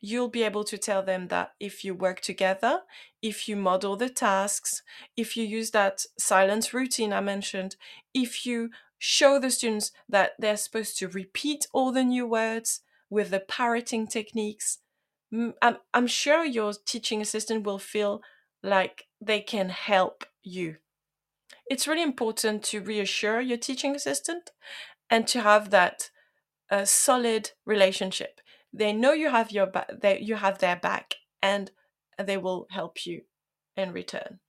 You'll be able to tell them that if you work together, if you model the tasks, if you use that silence routine I mentioned, if you show the students that they're supposed to repeat all the new words with the parroting techniques, I'm, I'm sure your teaching assistant will feel like they can help you. It's really important to reassure your teaching assistant and to have that uh, solid relationship. They know you have your ba- they, you have their back and they will help you in return.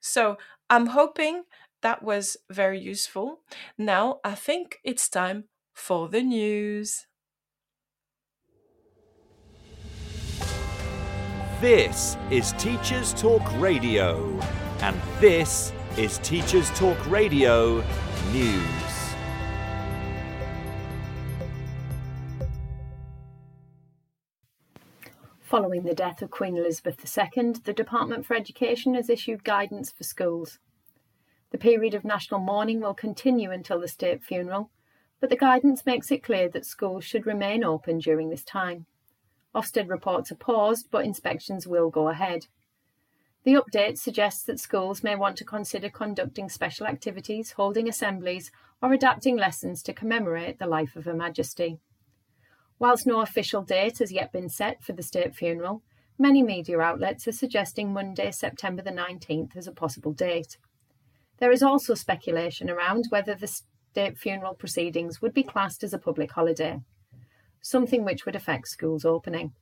So I'm hoping that was very useful. Now I think it's time for the news. This is Teachers Talk Radio, and this is Teachers Talk Radio News. Following the death of Queen Elizabeth II, the Department for Education has issued guidance for schools. The period of national mourning will continue until the state funeral, but the guidance makes it clear that schools should remain open during this time. Ofsted reports are paused, but inspections will go ahead. The update suggests that schools may want to consider conducting special activities, holding assemblies, or adapting lessons to commemorate the life of Her Majesty. Whilst no official date has yet been set for the state funeral, many media outlets are suggesting Monday, September the 19th as a possible date. There is also speculation around whether the state funeral proceedings would be classed as a public holiday something which would affect schools opening.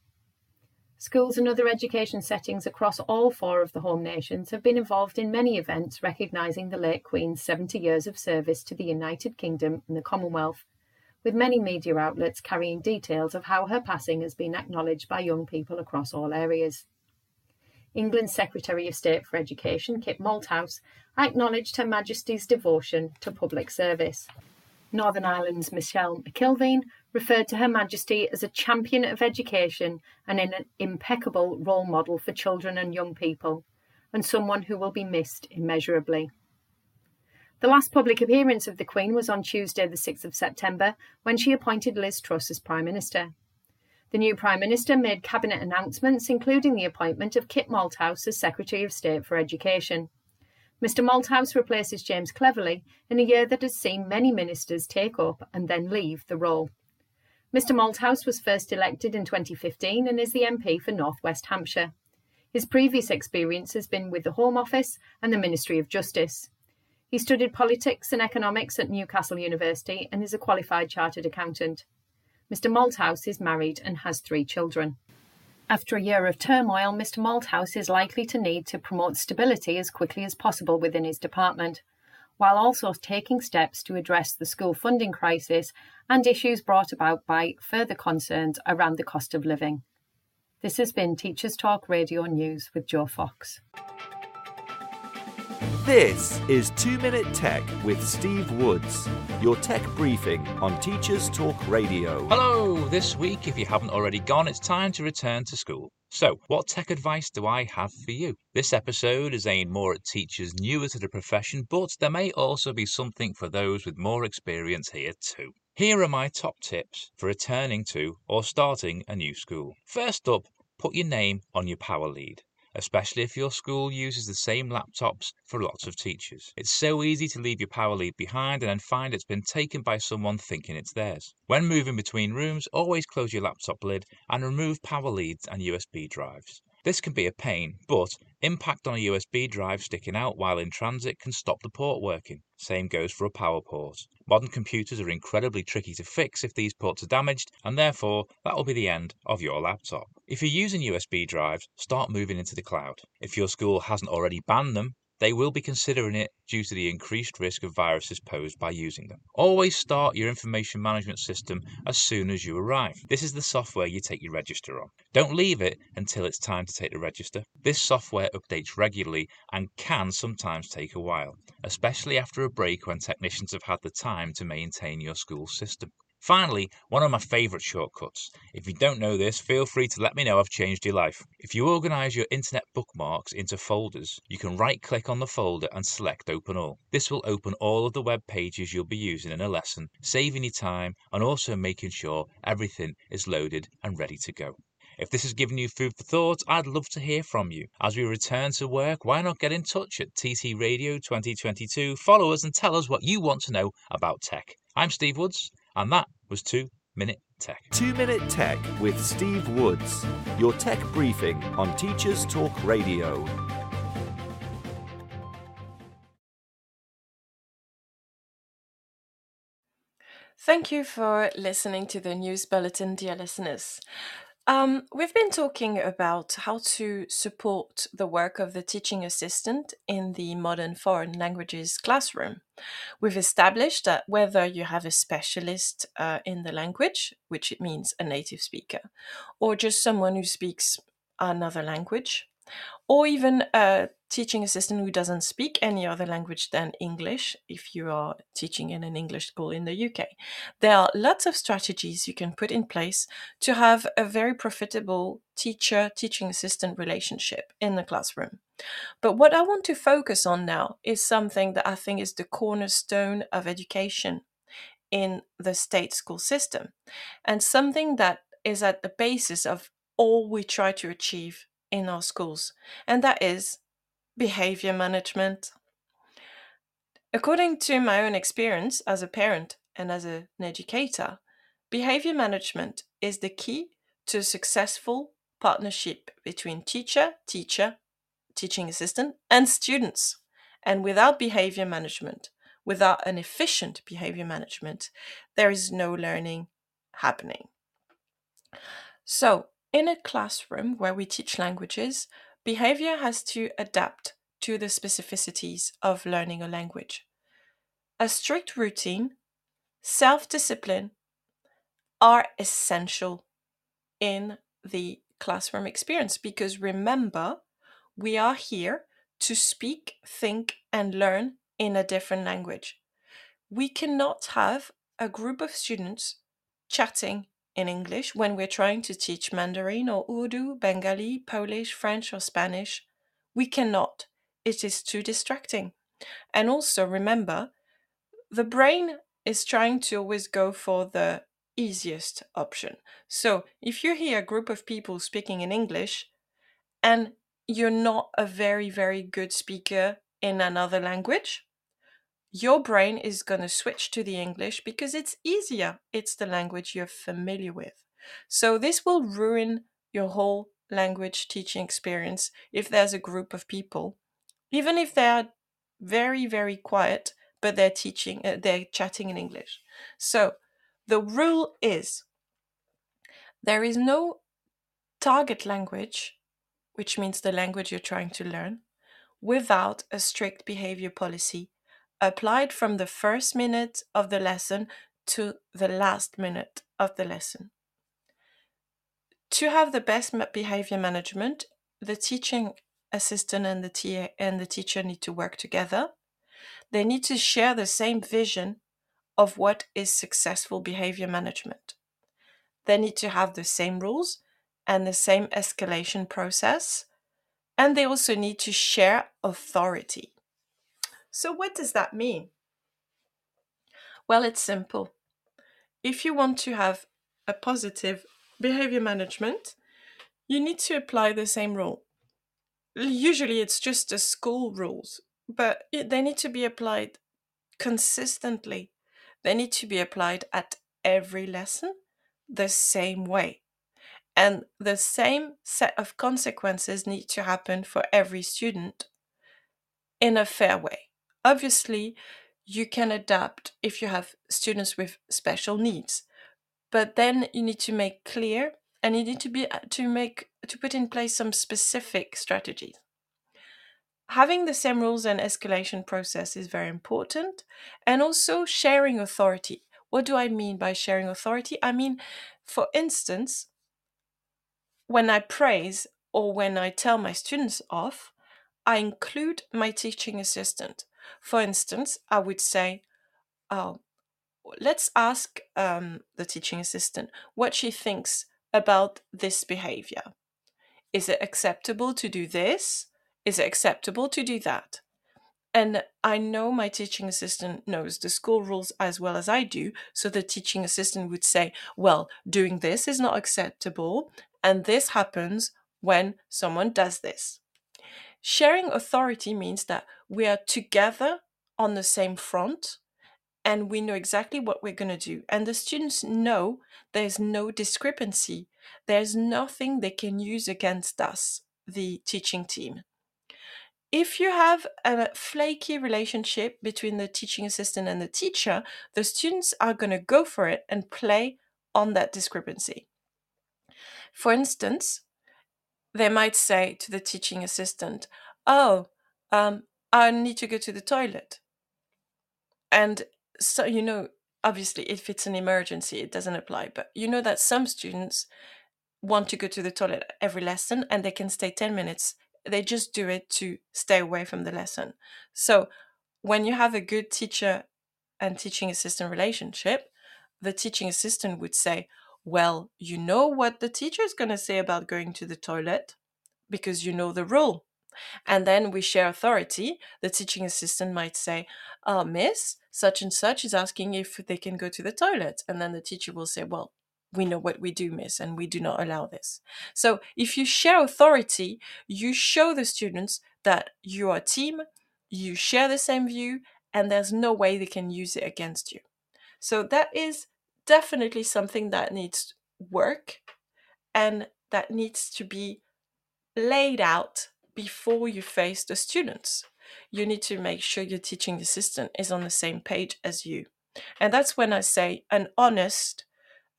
Schools and other education settings across all four of the home nations have been involved in many events recognising the late Queen's 70 years of service to the United Kingdom and the Commonwealth, with many media outlets carrying details of how her passing has been acknowledged by young people across all areas. England's Secretary of State for Education, Kit Malthouse, acknowledged Her Majesty's devotion to public service. Northern Ireland's Michelle McIlveen referred to Her Majesty as a champion of education and an impeccable role model for children and young people, and someone who will be missed immeasurably. The last public appearance of the Queen was on Tuesday, the 6th of September, when she appointed Liz Truss as Prime Minister. The new Prime Minister made cabinet announcements, including the appointment of Kit Malthouse as Secretary of State for Education. Mr Malthouse replaces James Cleverly in a year that has seen many ministers take up and then leave the role. Mr Malthouse was first elected in 2015 and is the MP for North West Hampshire. His previous experience has been with the Home Office and the Ministry of Justice. He studied politics and economics at Newcastle University and is a qualified chartered accountant. Mr Malthouse is married and has three children. After a year of turmoil, Mr Malthouse is likely to need to promote stability as quickly as possible within his department, while also taking steps to address the school funding crisis and issues brought about by further concerns around the cost of living. This has been Teachers Talk Radio News with Joe Fox. This is 2 Minute Tech with Steve Woods, your tech briefing on Teachers Talk Radio. Hello! This week, if you haven't already gone, it's time to return to school. So, what tech advice do I have for you? This episode is aimed more at teachers newer to the profession, but there may also be something for those with more experience here too. Here are my top tips for returning to or starting a new school. First up, put your name on your power lead especially if your school uses the same laptops for lots of teachers. It's so easy to leave your power lead behind and then find it's been taken by someone thinking it's theirs. When moving between rooms, always close your laptop lid and remove power leads and USB drives. This can be a pain, but impact on a USB drive sticking out while in transit can stop the port working. Same goes for a power port. Modern computers are incredibly tricky to fix if these ports are damaged, and therefore that will be the end of your laptop. If you're using USB drives, start moving into the cloud. If your school hasn't already banned them, they will be considering it due to the increased risk of viruses posed by using them. Always start your information management system as soon as you arrive. This is the software you take your register on. Don't leave it until it's time to take the register. This software updates regularly and can sometimes take a while, especially after a break when technicians have had the time to maintain your school system. Finally, one of my favourite shortcuts. If you don't know this, feel free to let me know I've changed your life. If you organise your internet bookmarks into folders, you can right click on the folder and select Open All. This will open all of the web pages you'll be using in a lesson, saving you time and also making sure everything is loaded and ready to go. If this has given you food for thought, I'd love to hear from you. As we return to work, why not get in touch at TT Radio 2022? Follow us and tell us what you want to know about tech. I'm Steve Woods, and that was 2 Minute Tech. 2 Minute Tech with Steve Woods, your tech briefing on Teachers Talk Radio. Thank you for listening to the news bulletin, dear listeners. Um, we've been talking about how to support the work of the teaching assistant in the modern foreign languages classroom. We've established that whether you have a specialist uh, in the language, which it means a native speaker, or just someone who speaks another language, or even a teaching assistant who doesn't speak any other language than English, if you are teaching in an English school in the UK. There are lots of strategies you can put in place to have a very profitable teacher teaching assistant relationship in the classroom. But what I want to focus on now is something that I think is the cornerstone of education in the state school system and something that is at the basis of all we try to achieve in our schools, and that is behavior management. According to my own experience as a parent and as an educator, behavior management is the key to a successful partnership between teacher, teacher, teaching assistant, and students. And without behavior management, without an efficient behavior management, there is no learning happening. So, in a classroom where we teach languages, behavior has to adapt to the specificities of learning a language. A strict routine, self discipline are essential in the classroom experience because remember, we are here to speak, think, and learn in a different language. We cannot have a group of students chatting in English when we're trying to teach Mandarin or Urdu, Bengali, Polish, French, or Spanish. We cannot. It is too distracting. And also remember, the brain is trying to always go for the easiest option. So if you hear a group of people speaking in English and you're not a very, very good speaker in another language, your brain is going to switch to the English because it's easier. It's the language you're familiar with. So this will ruin your whole language teaching experience if there's a group of people, even if they're very, very quiet, but they're teaching, uh, they're chatting in English. So the rule is there is no target language, which means the language you're trying to learn, without a strict behavior policy applied from the first minute of the lesson to the last minute of the lesson. To have the best behavior management, the teaching assistant and the TA and the teacher need to work together. They need to share the same vision of what is successful behavior management. They need to have the same rules and the same escalation process. And they also need to share authority. So, what does that mean? Well, it's simple. If you want to have a positive behavior management, you need to apply the same rule. Usually, it's just the school rules, but they need to be applied consistently. They need to be applied at every lesson the same way. And the same set of consequences need to happen for every student in a fair way. Obviously, you can adapt if you have students with special needs, but then you need to make clear and you need to be uh, to make to put in place some specific strategies. Having the same rules and escalation process is very important, and also sharing authority. What do I mean by sharing authority? I mean, for instance, when I praise or when I tell my students off, I include my teaching assistant. For instance, I would say, oh, let's ask um, the teaching assistant what she thinks about this behavior. Is it acceptable to do this? Is it acceptable to do that? And I know my teaching assistant knows the school rules as well as I do. So the teaching assistant would say, well, doing this is not acceptable. And this happens when someone does this. Sharing authority means that we are together on the same front and we know exactly what we're going to do. And the students know there's no discrepancy, there's nothing they can use against us, the teaching team. If you have a flaky relationship between the teaching assistant and the teacher, the students are going to go for it and play on that discrepancy. For instance, they might say to the teaching assistant, Oh, um, I need to go to the toilet. And so, you know, obviously, if it's an emergency, it doesn't apply. But you know that some students want to go to the toilet every lesson and they can stay 10 minutes. They just do it to stay away from the lesson. So, when you have a good teacher and teaching assistant relationship, the teaching assistant would say, Well, you know what the teacher is going to say about going to the toilet because you know the rule. And then we share authority. The teaching assistant might say, Oh, miss, such and such is asking if they can go to the toilet. And then the teacher will say, Well, we know what we do, miss, and we do not allow this. So if you share authority, you show the students that you are a team, you share the same view, and there's no way they can use it against you. So that is definitely something that needs work and that needs to be laid out before you face the students. You need to make sure your teaching assistant is on the same page as you. And that's when I say an honest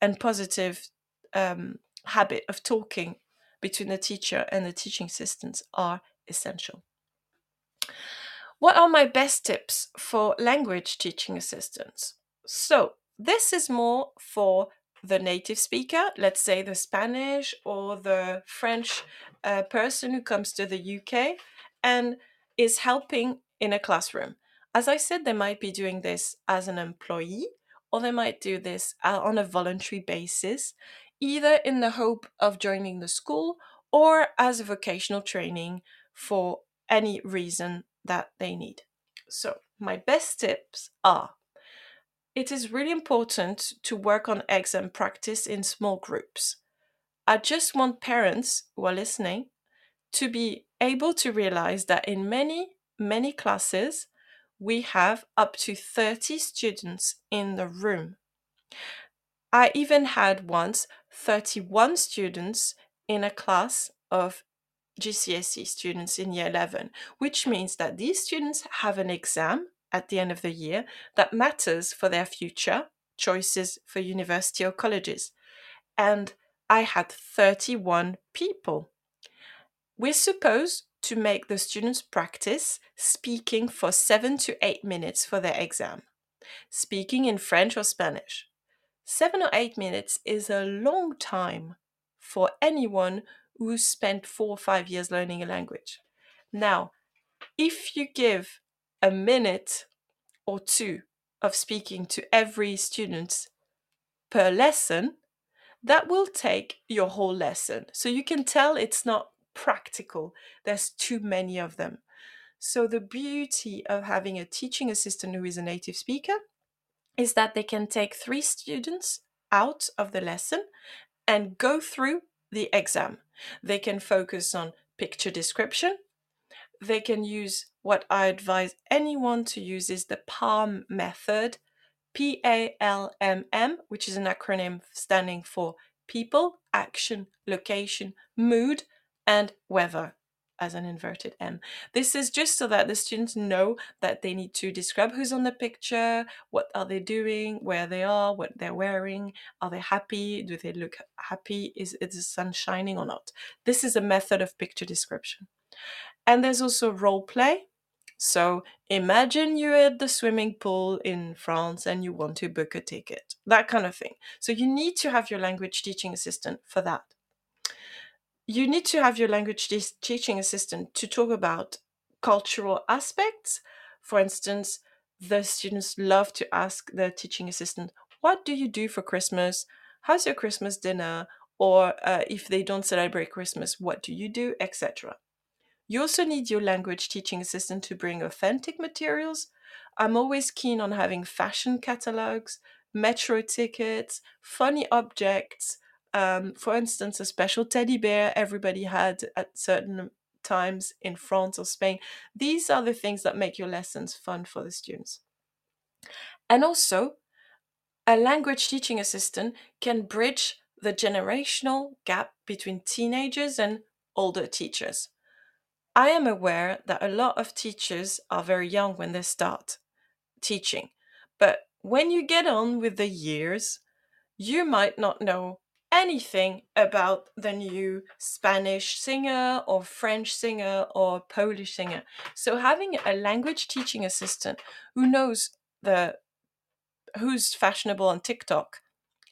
and positive um, habit of talking between the teacher and the teaching assistants are essential. What are my best tips for language teaching assistants? So, this is more for the native speaker, let's say the Spanish or the French uh, person who comes to the UK and is helping in a classroom. As I said, they might be doing this as an employee or they might do this uh, on a voluntary basis, either in the hope of joining the school or as a vocational training for any reason that they need. So, my best tips are it is really important to work on exam practice in small groups. I just want parents who are listening to be able to realize that in many, many classes, we have up to 30 students in the room. I even had once 31 students in a class of GCSE students in year 11, which means that these students have an exam at the end of the year that matters for their future choices for university or colleges. And I had 31 people. We're supposed to make the students practice speaking for seven to eight minutes for their exam, speaking in French or Spanish. Seven or eight minutes is a long time for anyone who spent four or five years learning a language. Now, if you give a minute or two of speaking to every student per lesson, that will take your whole lesson. So you can tell it's not practical. There's too many of them. So the beauty of having a teaching assistant who is a native speaker is that they can take three students out of the lesson and go through the exam. They can focus on picture description. They can use what I advise anyone to use is the PALM method, P A L M M, which is an acronym standing for people, action, location, mood, and weather as an inverted M. This is just so that the students know that they need to describe who's on the picture, what are they doing, where they are, what they're wearing, are they happy, do they look happy, is, is the sun shining or not. This is a method of picture description. And there's also role play. So imagine you're at the swimming pool in France and you want to book a ticket, that kind of thing. So you need to have your language teaching assistant for that you need to have your language teaching assistant to talk about cultural aspects. For instance, the students love to ask their teaching assistant, What do you do for Christmas? How's your Christmas dinner? Or uh, if they don't celebrate Christmas, what do you do? Etc. You also need your language teaching assistant to bring authentic materials. I'm always keen on having fashion catalogs, metro tickets, funny objects, um, for instance, a special teddy bear everybody had at certain times in France or Spain. These are the things that make your lessons fun for the students. And also, a language teaching assistant can bridge the generational gap between teenagers and older teachers. I am aware that a lot of teachers are very young when they start teaching, but when you get on with the years, you might not know anything about the new Spanish singer or French singer or Polish singer. So having a language teaching assistant who knows the who's fashionable on TikTok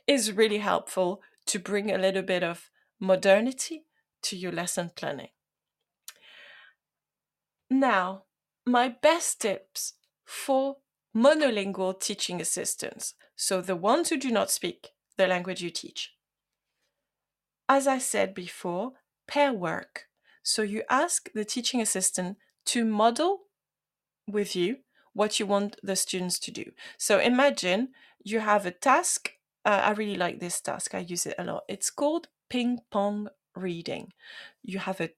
is really helpful to bring a little bit of modernity to your lesson planning. Now, my best tips for monolingual teaching assistants, so the ones who do not speak the language you teach as I said before, pair work. So you ask the teaching assistant to model with you what you want the students to do. So imagine you have a task. Uh, I really like this task, I use it a lot. It's called ping pong reading. You have a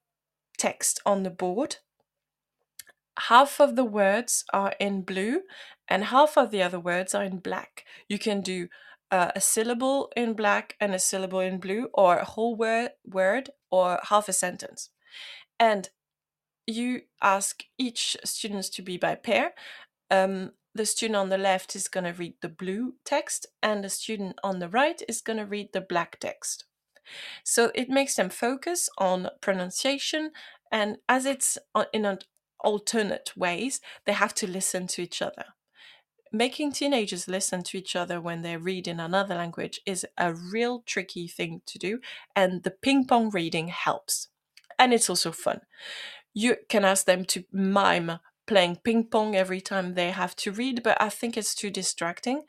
text on the board. Half of the words are in blue and half of the other words are in black. You can do uh, a syllable in black and a syllable in blue, or a whole word, word or half a sentence. And you ask each students to be by pair. Um, the student on the left is going to read the blue text, and the student on the right is going to read the black text. So it makes them focus on pronunciation, and as it's in an alternate ways, they have to listen to each other making teenagers listen to each other when they read in another language is a real tricky thing to do, and the ping pong reading helps. And it's also fun. You can ask them to mime playing ping pong every time they have to read, but I think it's too distracting.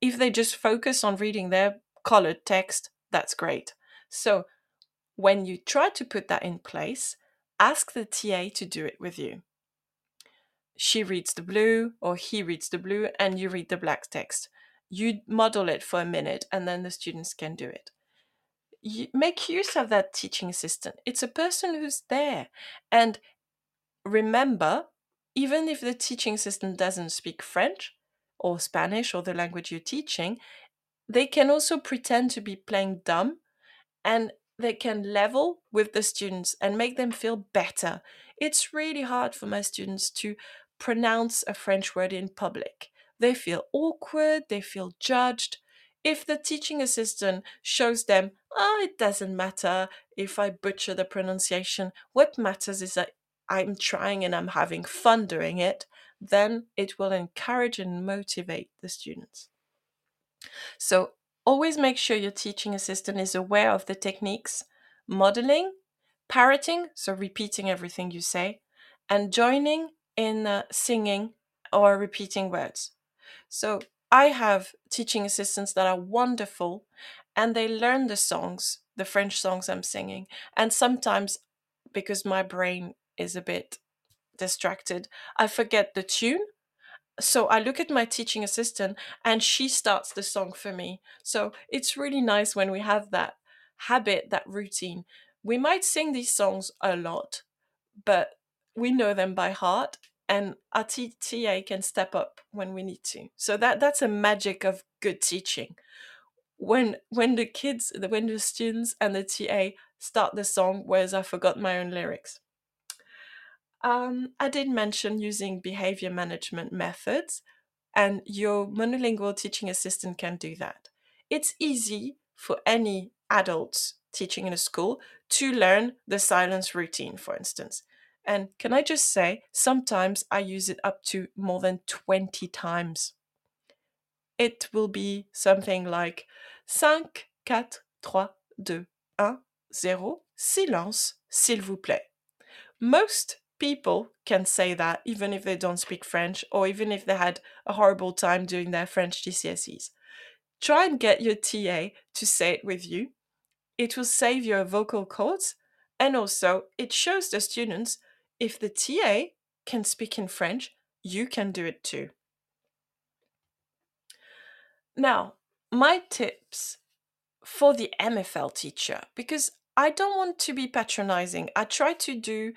If they just focus on reading their colored text, that's great. So, when you try to put that in place, ask the TA to do it with you. She reads the blue or he reads the blue and you read the black text. you model it for a minute and then the students can do it. You make use of that teaching assistant. It's a person who's there. And remember even if the teaching assistant doesn't speak french or spanish or the language you're teaching they can also pretend to be playing dumb and they can level with the students and make them feel better. It's really hard for my students to pronounce a French word in public. They feel awkward, they feel judged. If the teaching assistant shows them, oh, it doesn't matter if I butcher the pronunciation, what matters is that I'm trying and I'm having fun doing it, then it will encourage and motivate the students. So always make sure your teaching assistant is aware of the techniques modeling, parroting, so repeating everything you say, and joining in uh, singing or repeating words. So I have teaching assistants that are wonderful and they learn the songs, the French songs I'm singing. And sometimes, because my brain is a bit distracted, I forget the tune so I look at my teaching assistant and she starts the song for me. So it's really nice when we have that habit, that routine. We might sing these songs a lot, but we know them by heart and our TA can step up when we need to. So that that's a magic of good teaching. When when the kids, when the students and the TA start the song, whereas I forgot my own lyrics. Um, I did mention using behavior management methods, and your monolingual teaching assistant can do that. It's easy for any adults teaching in a school to learn the silence routine, for instance. And can I just say, sometimes I use it up to more than 20 times. It will be something like 5, 4, 3, 2, 1, 0, silence, s'il vous plaît. Most people can say that even if they don't speak French or even if they had a horrible time doing their French GCSEs. Try and get your TA to say it with you. It will save your vocal cords and also it shows the students if the TA can speak in French, you can do it too. Now, my tips for the MFL teacher, because I don't want to be patronizing. I try to do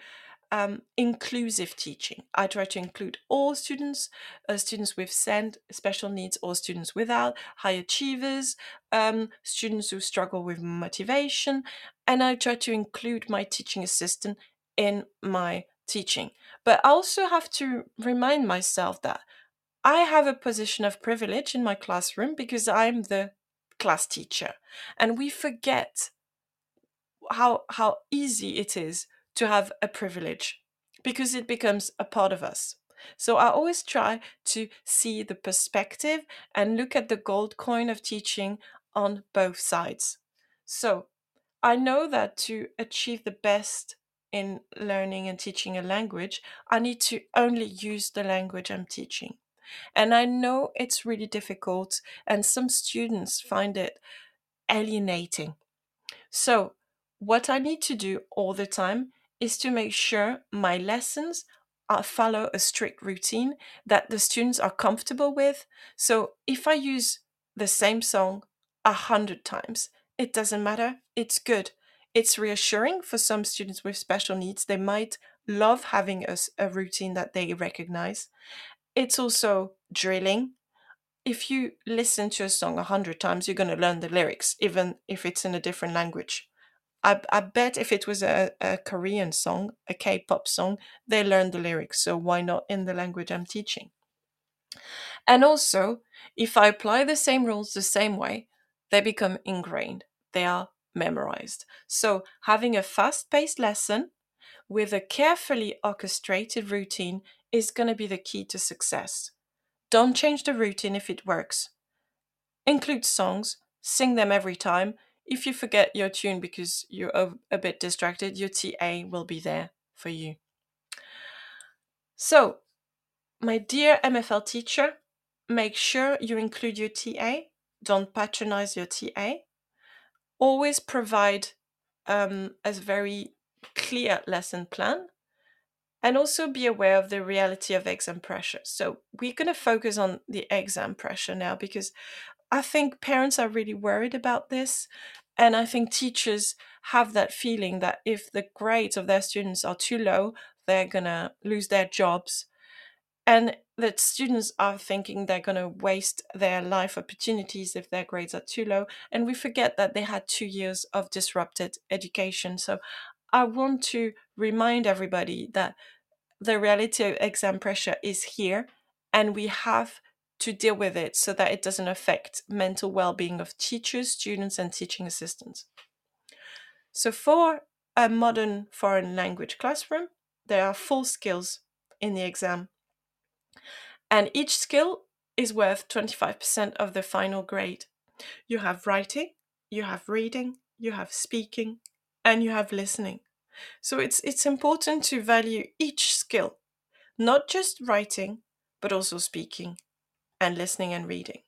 um, inclusive teaching. I try to include all students, uh, students with SEND, special needs, or students without, high achievers, um, students who struggle with motivation, and I try to include my teaching assistant in my teaching. But I also have to remind myself that I have a position of privilege in my classroom because I'm the class teacher, and we forget how how easy it is to have a privilege because it becomes a part of us. So I always try to see the perspective and look at the gold coin of teaching on both sides. So I know that to achieve the best in learning and teaching a language, I need to only use the language I'm teaching. And I know it's really difficult, and some students find it alienating. So, what I need to do all the time is to make sure my lessons are, follow a strict routine that the students are comfortable with. So if I use the same song a hundred times, it doesn't matter. It's good. It's reassuring for some students with special needs. They might love having a, a routine that they recognize. It's also drilling. If you listen to a song a hundred times, you're going to learn the lyrics, even if it's in a different language. I, I bet if it was a, a Korean song, a K pop song, they learn the lyrics. So why not in the language I'm teaching? And also, if I apply the same rules the same way, they become ingrained, they are memorized. So having a fast paced lesson with a carefully orchestrated routine is going to be the key to success. Don't change the routine if it works. Include songs, sing them every time, if you forget your tune because you're a, bit distracted, your TA will be there for you. So, my dear MFL teacher, make sure you include your TA. Don't patronize your TA. Always provide um, a very clear lesson plan. and also be aware of the reality of exam pressure. So, we're going to focus on the exam pressure now because I think parents are really worried about this. And I think teachers have that feeling that if the grades of their students are too low, they're going to lose their jobs. And that students are thinking they're going to waste their life opportunities if their grades are too low. And we forget that they had two years of disrupted education. So I want to remind everybody that the reality of exam pressure is here and we have to deal with it so that it doesn't affect mental well-being of teachers, students and teaching assistants. So for a modern foreign language classroom, there are four skills in the exam. And each skill is worth 25% of the final grade. You have writing, you have reading, you have speaking, and you have listening. So it's it's important to value each skill, not just writing, but also speaking and listening and reading.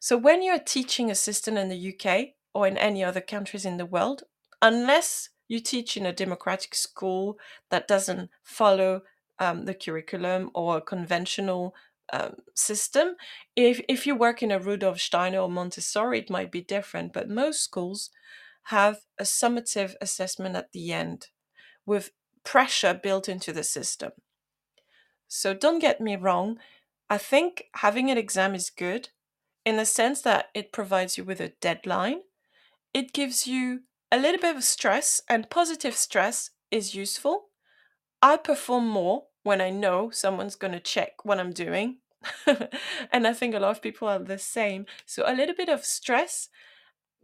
So when you're a teaching assistant in the UK or in any other countries in the world, unless you teach in a democratic school that doesn't follow um, the curriculum or a conventional um, system, if, if you work in a Rudolf Steiner or Montessori, it might be different, but most schools have a summative assessment at the end with pressure built into the system. So don't get me wrong, I think having an exam is good in the sense that it provides you with a deadline. It gives you a little bit of stress, and positive stress is useful. I perform more when I know someone's going to check what I'm doing. and I think a lot of people are the same. So a little bit of stress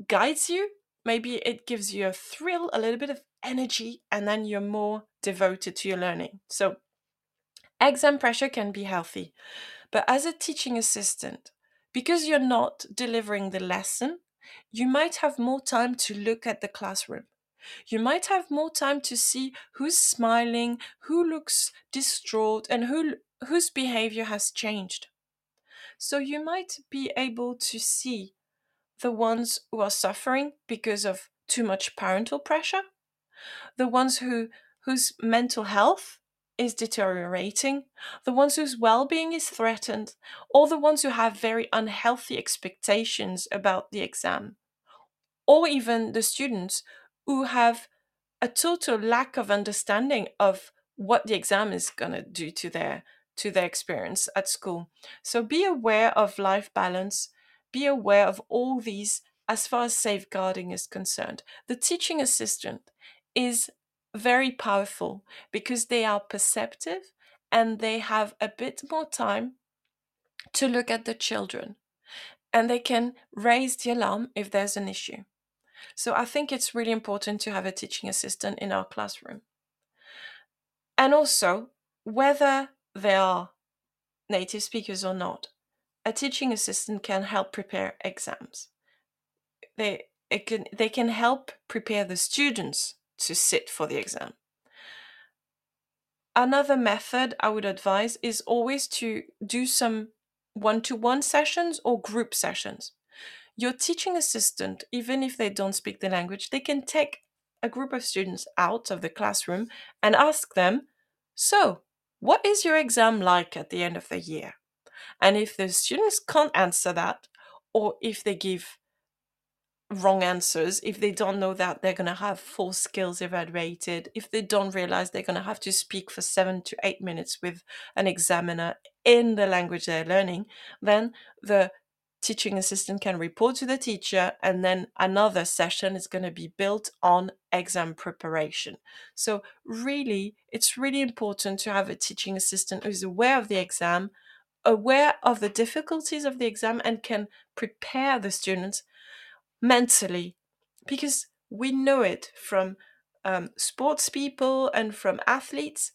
guides you. Maybe it gives you a thrill, a little bit of energy, and then you're more devoted to your learning. So exam pressure can be healthy. But as a teaching assistant, because you're not delivering the lesson, you might have more time to look at the classroom. You might have more time to see who's smiling, who looks distraught, and who, whose behavior has changed. So you might be able to see the ones who are suffering because of too much parental pressure, the ones who whose mental health is deteriorating, the ones whose well being is threatened, or the ones who have very unhealthy expectations about the exam, or even the students who have a total lack of understanding of what the exam is going to do to their to their experience at school. So be aware of life balance, be aware of all these as far as safeguarding is concerned. The teaching assistant is very powerful because they are perceptive and they have a bit more time to look at the children and they can raise the alarm if there's an issue. So I think it's really important to have a teaching assistant in our classroom. And also, whether they are native speakers or not, a teaching assistant can help prepare exams. They, it can, they can help prepare the students to sit for the exam. Another method I would advise is always to do some one to one sessions or group sessions. Your teaching assistant, even if they don't speak the language, they can take a group of students out of the classroom and ask them, So, what is your exam like at the end of the year? And if the students can't answer that, or if they give wrong answers, if they don't know that they're going to have full skills evaluated, if they don't realize they're going to have to speak for seven to eight minutes with an examiner in the language they're learning, then the teaching assistant can report to the teacher and then another session is going to be built on exam preparation. So really it's really important to have a teaching assistant who's aware of the exam aware of the difficulties of the exam and can prepare the students mentally because we know it from um, sports people and from athletes.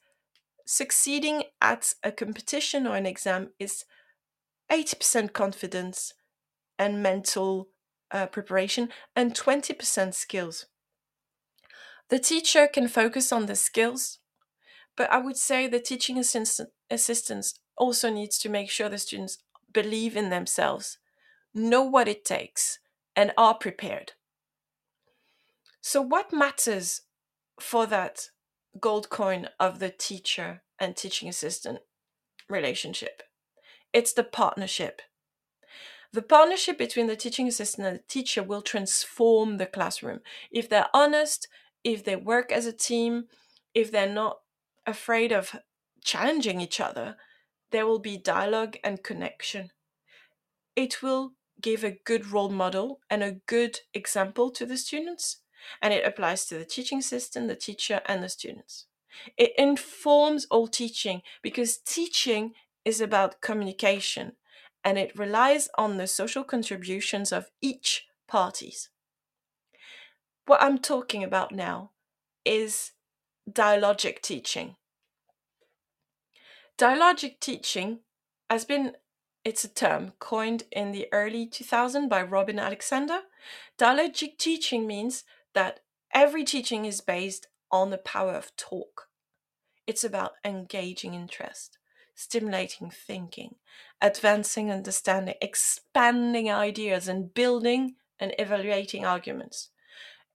Succeeding at a competition or an exam is 80% confidence and mental uh, preparation and 20% skills. The teacher can focus on the skills but i would say the teaching assistant assistants also needs to make sure the students believe in themselves know what it takes and are prepared. So, what matters for that gold coin of the teacher and teaching assistant relationship. It's the partnership. The partnership between the teaching assistant and the teacher will transform the classroom. If they're honest, if they work as a team, if they're not afraid of challenging each other, there will be dialogue and connection. It will give a good role model and a good example to the students, and it applies to the teaching system, the teacher, and the students. It informs all teaching because teaching is about communication and it relies on the social contributions of each parties. What I'm talking about now is dialogic teaching. Dialogic teaching has been it's a term coined in the early 2000s by Robin Alexander. Dialogic teaching means that every teaching is based on the power of talk. It's about engaging interest, stimulating thinking, advancing understanding, expanding ideas, and building and evaluating arguments.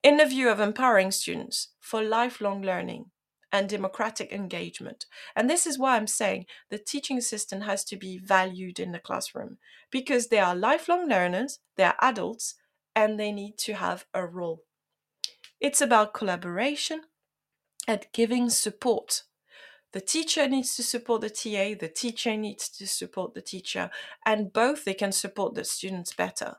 In the view of empowering students for lifelong learning and democratic engagement. And this is why I'm saying the teaching assistant has to be valued in the classroom because they are lifelong learners, they are adults, and they need to have a role. It's about collaboration and giving support the teacher needs to support the TA, the teacher needs to support the teacher, and both they can support the students better.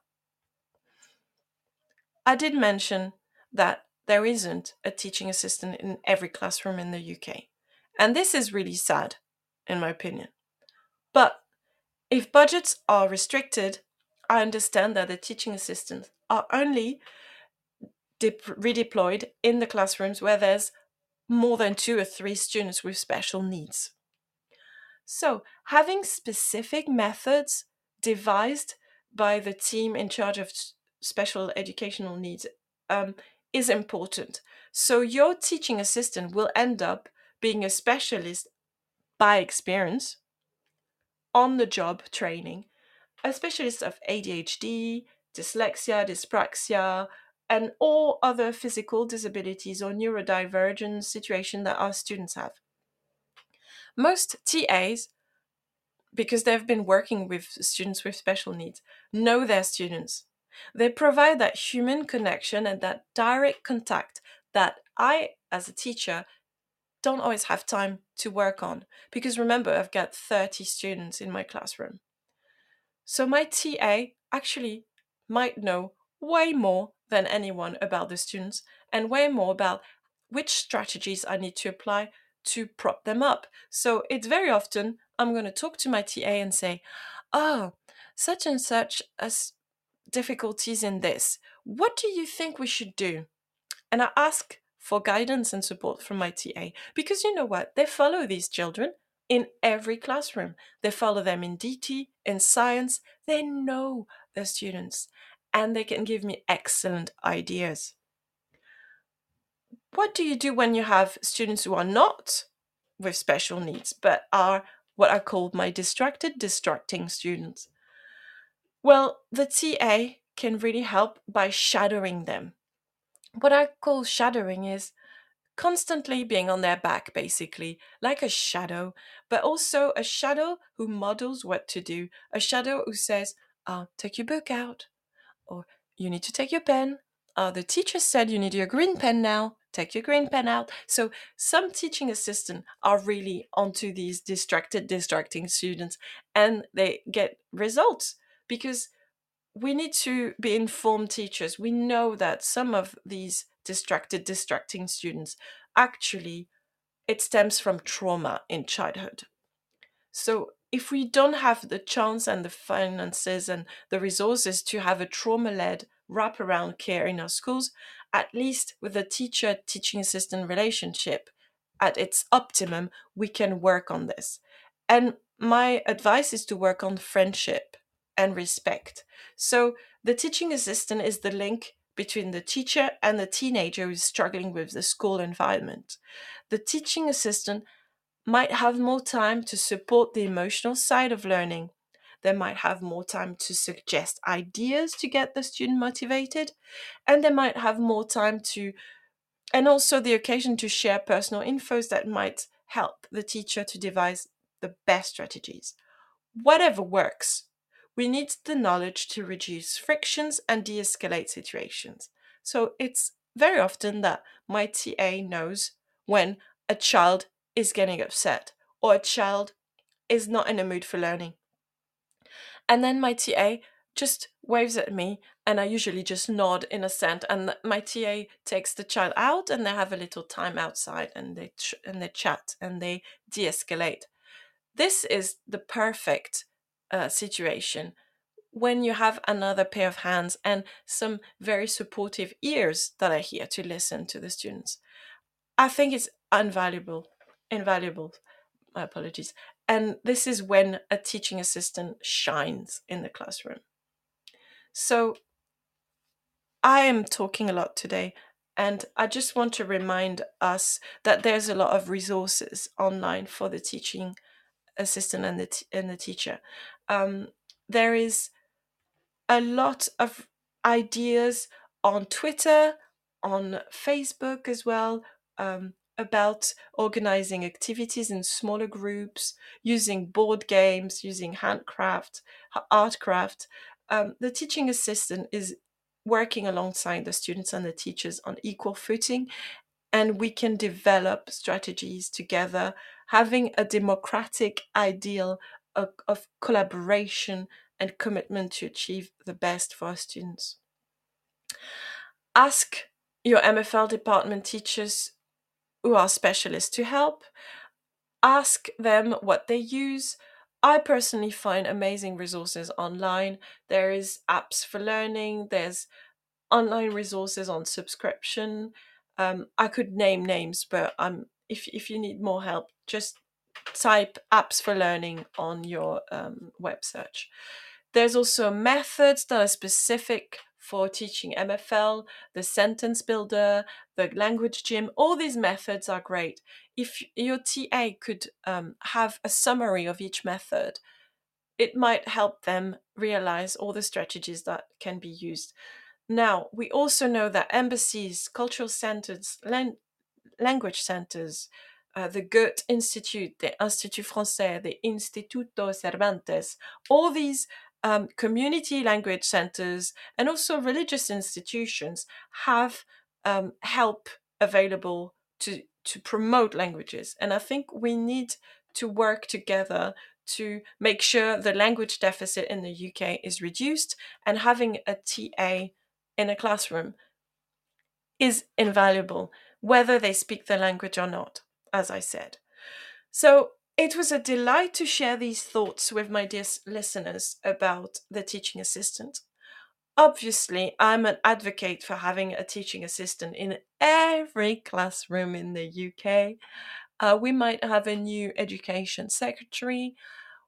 I did mention that there isn't a teaching assistant in every classroom in the UK. And this is really sad, in my opinion. But if budgets are restricted, I understand that the teaching assistants are only de- redeployed in the classrooms where there's more than two or three students with special needs. So, having specific methods devised by the team in charge of special educational needs um, is important. So, your teaching assistant will end up being a specialist by experience, on the job training, a specialist of ADHD, dyslexia, dyspraxia, and all other physical disabilities or neurodivergent situation that our students have. Most TAs, because they've been working with students with special needs, know their students. They provide that human connection and that direct contact that I, as a teacher, don't always have time to work on. Because remember, I've got 30 students in my classroom. So my TA actually might know way more than anyone about the students and way more about which strategies I need to apply to prop them up. So it's very often I'm going to talk to my TA and say, oh, such and such as difficulties in this. What do you think we should do? And I ask for guidance and support from my TA because you know what? They follow these children in every classroom. They follow them in DT, in science. They know their students and they can give me excellent ideas. What do you do when you have students who are not with special needs but are what I call my distracted, distracting students? Well, the TA can really help by shadowing them. What I call shadowing is constantly being on their back, basically, like a shadow, but also a shadow who models what to do, a shadow who says, oh, take your book out, or you need to take your pen. Uh, the teacher said you need your green pen now. Take your green pen out. So some teaching assistants are really onto these distracted, distracting students, and they get results because we need to be informed teachers. We know that some of these distracted, distracting students actually it stems from trauma in childhood. So if we don't have the chance and the finances and the resources to have a trauma led wraparound care in our schools, at least with the teacher teaching assistant relationship at its optimum, we can work on this. And my advice is to work on friendship and respect. So the teaching assistant is the link between the teacher and the teenager who's struggling with the school environment. The teaching assistant might have more time to support the emotional side of learning. They might have more time to suggest ideas to get the student motivated, and they might have more time to and also the occasion to share personal infos that might help the teacher to devise the best strategies. Whatever works, we need the knowledge to reduce frictions and de escalate situations. So it's very often that my TA knows when a child is getting upset or a child is not in a mood for learning. And then my TA just waves at me and I usually just nod in assent and my TA takes the child out and they have a little time outside and they ch- and they chat and they de-escalate. This is the perfect uh, situation when you have another pair of hands and some very supportive ears that are here to listen to the students. I think it's invaluable, invaluable. My apologies. And this is when a teaching assistant shines in the classroom. So I am talking a lot today, and I just want to remind us that there's a lot of resources online for the teaching assistant and the t- and the teacher. Um, there is a lot of ideas on Twitter, on Facebook as well, um, about organizing activities in smaller groups, using board games, using handcraft, artcraft. Um, the teaching assistant is working alongside the students and the teachers on equal footing, and we can develop strategies together, having a democratic ideal of, of collaboration and commitment to achieve the best for our students. Ask your MFL department teachers who are specialists to help. Ask them what they use. I personally find amazing resources online. There is apps for learning. There's online resources on subscription. Um, I could name names, but um, if if you need more help, just type apps for learning on your um, web search. There's also methods that are specific for teaching MFL, the sentence builder, the language gym. All these methods are great. If your TA could um, have a summary of each method, it might help them realize all the strategies that can be used. Now, we also know that embassies, cultural centers, language centers, uh, the Goethe Institute, the Institut Français, the Instituto Cervantes, all these um, community language centers and also religious institutions have um, help available to to promote languages. And i think we need to work together to make sure the language deficit in the uk is reduced and having a ta in a classroom is invaluable whether they speak the language or not as i said so it was a delight to share these thoughts with my dear listeners about the teaching assistant. Obviously, I'm an advocate for having a teaching assistant in every classroom in the UK. Uh, we might have a new education secretary.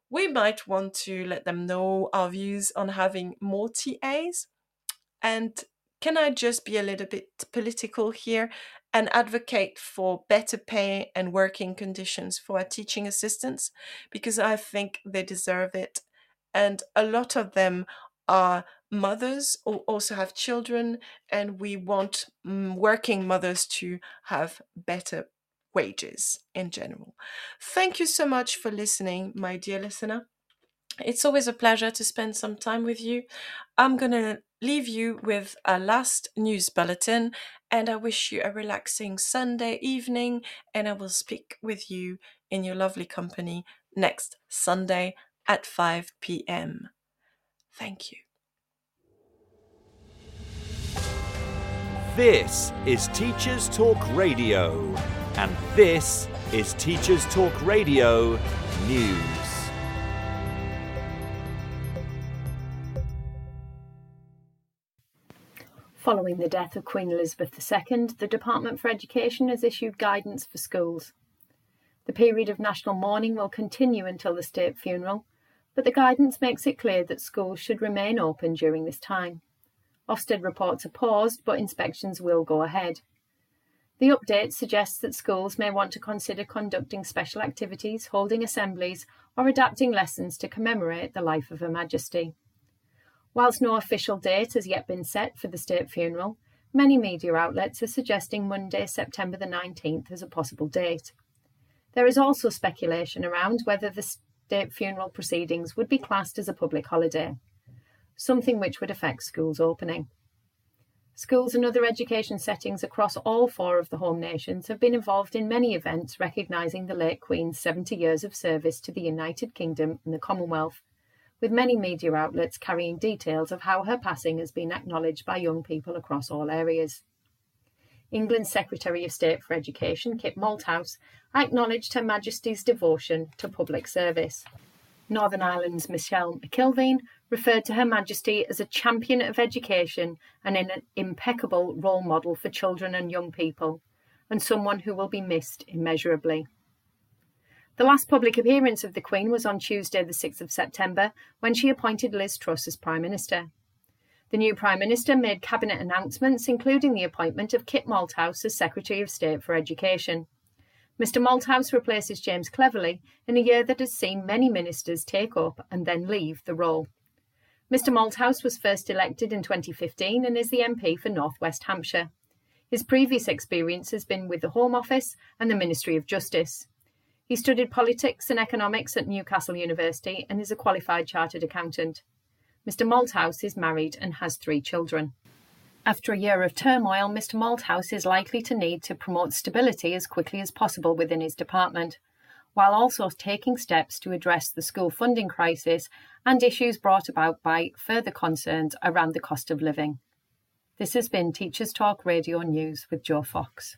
We might want to let them know our views on having more TAs. And can I just be a little bit political here and advocate for better pay and working conditions for our teaching assistants because I think they deserve it. And a lot of them are mothers who also have children, and we want mm, working mothers to have better wages in general. Thank you so much for listening, my dear listener. It's always a pleasure to spend some time with you. I'm going to leave you with a last news bulletin and I wish you a relaxing Sunday evening and I will speak with you in your lovely company next Sunday at 5 p.m. Thank you. This is Teachers Talk Radio, and this is Teachers Talk Radio News. Following the death of Queen Elizabeth II, the Department for Education has issued guidance for schools. The period of national mourning will continue until the state funeral, but the guidance makes it clear that schools should remain open during this time. Ofsted reports are paused, but inspections will go ahead. The update suggests that schools may want to consider conducting special activities, holding assemblies, or adapting lessons to commemorate the life of Her Majesty. Whilst no official date has yet been set for the state funeral, Many media outlets are suggesting Monday, September the 19th as a possible date. There is also speculation around whether the state funeral proceedings would be classed as a public holiday, something which would affect schools opening. Schools and other education settings across all four of the home nations have been involved in many events recognising the late Queen's 70 years of service to the United Kingdom and the Commonwealth, with many media outlets carrying details of how her passing has been acknowledged by young people across all areas. England's Secretary of State for Education, Kit Malthouse, acknowledged Her Majesty's devotion to public service. Northern Ireland's Michelle McIlveen referred to Her Majesty as a champion of education and an impeccable role model for children and young people, and someone who will be missed immeasurably. The last public appearance of the Queen was on Tuesday, the 6th of September, when she appointed Liz Truss as Prime Minister. The new Prime Minister made cabinet announcements, including the appointment of Kit Malthouse as Secretary of State for Education. Mr Malthouse replaces James Cleverly in a year that has seen many ministers take up and then leave the role. Mr Malthouse was first elected in 2015 and is the MP for North West Hampshire. His previous experience has been with the Home Office and the Ministry of Justice. He studied politics and economics at Newcastle University and is a qualified chartered accountant. Mr Malthouse is married and has three children. After a year of turmoil, Mr Malthouse is likely to need to promote stability as quickly as possible within his department while also taking steps to address the school funding crisis and issues brought about by further concerns around the cost of living. This has been Teachers Talk Radio News with Joe Fox.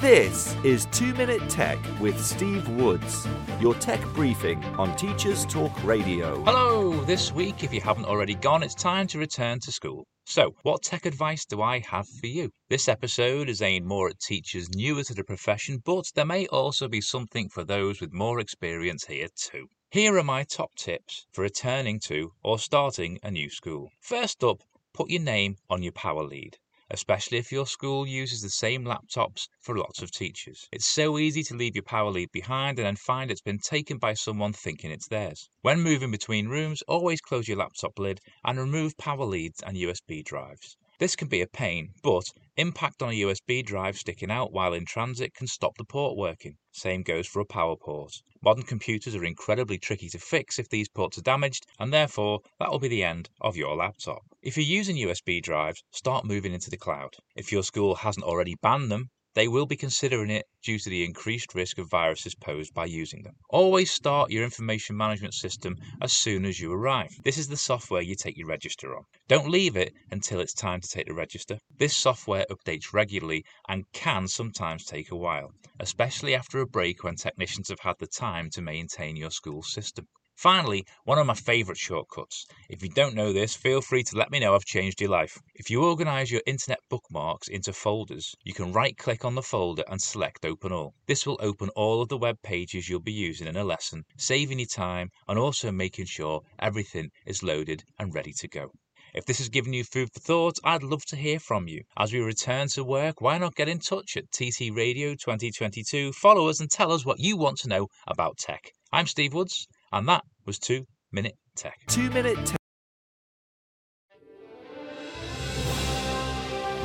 This is 2 Minute Tech with Steve Woods, your tech briefing on Teachers Talk Radio. Hello! This week, if you haven't already gone, it's time to return to school. So, what tech advice do I have for you? This episode is aimed more at teachers newer to the profession, but there may also be something for those with more experience here too. Here are my top tips for returning to or starting a new school. First up, put your name on your power lead especially if your school uses the same laptops for lots of teachers. It's so easy to leave your power lead behind and then find it's been taken by someone thinking it's theirs. When moving between rooms, always close your laptop lid and remove power leads and USB drives. This can be a pain, but impact on a USB drive sticking out while in transit can stop the port working. Same goes for a power port. Modern computers are incredibly tricky to fix if these ports are damaged, and therefore that will be the end of your laptop. If you're using USB drives, start moving into the cloud. If your school hasn't already banned them, they will be considering it due to the increased risk of viruses posed by using them. Always start your information management system as soon as you arrive. This is the software you take your register on. Don't leave it until it's time to take the register. This software updates regularly and can sometimes take a while, especially after a break when technicians have had the time to maintain your school system. Finally, one of my favourite shortcuts. If you don't know this, feel free to let me know I've changed your life. If you organise your internet bookmarks into folders, you can right click on the folder and select Open All. This will open all of the web pages you'll be using in a lesson, saving you time and also making sure everything is loaded and ready to go. If this has given you food for thought, I'd love to hear from you. As we return to work, why not get in touch at TT Radio 2022? Follow us and tell us what you want to know about tech. I'm Steve Woods. And that was 2 Minute Tech. 2 Minute Tech.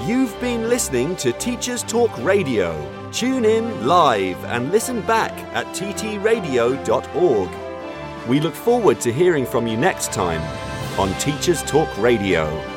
You've been listening to Teachers Talk Radio. Tune in live and listen back at ttradio.org. We look forward to hearing from you next time on Teachers Talk Radio.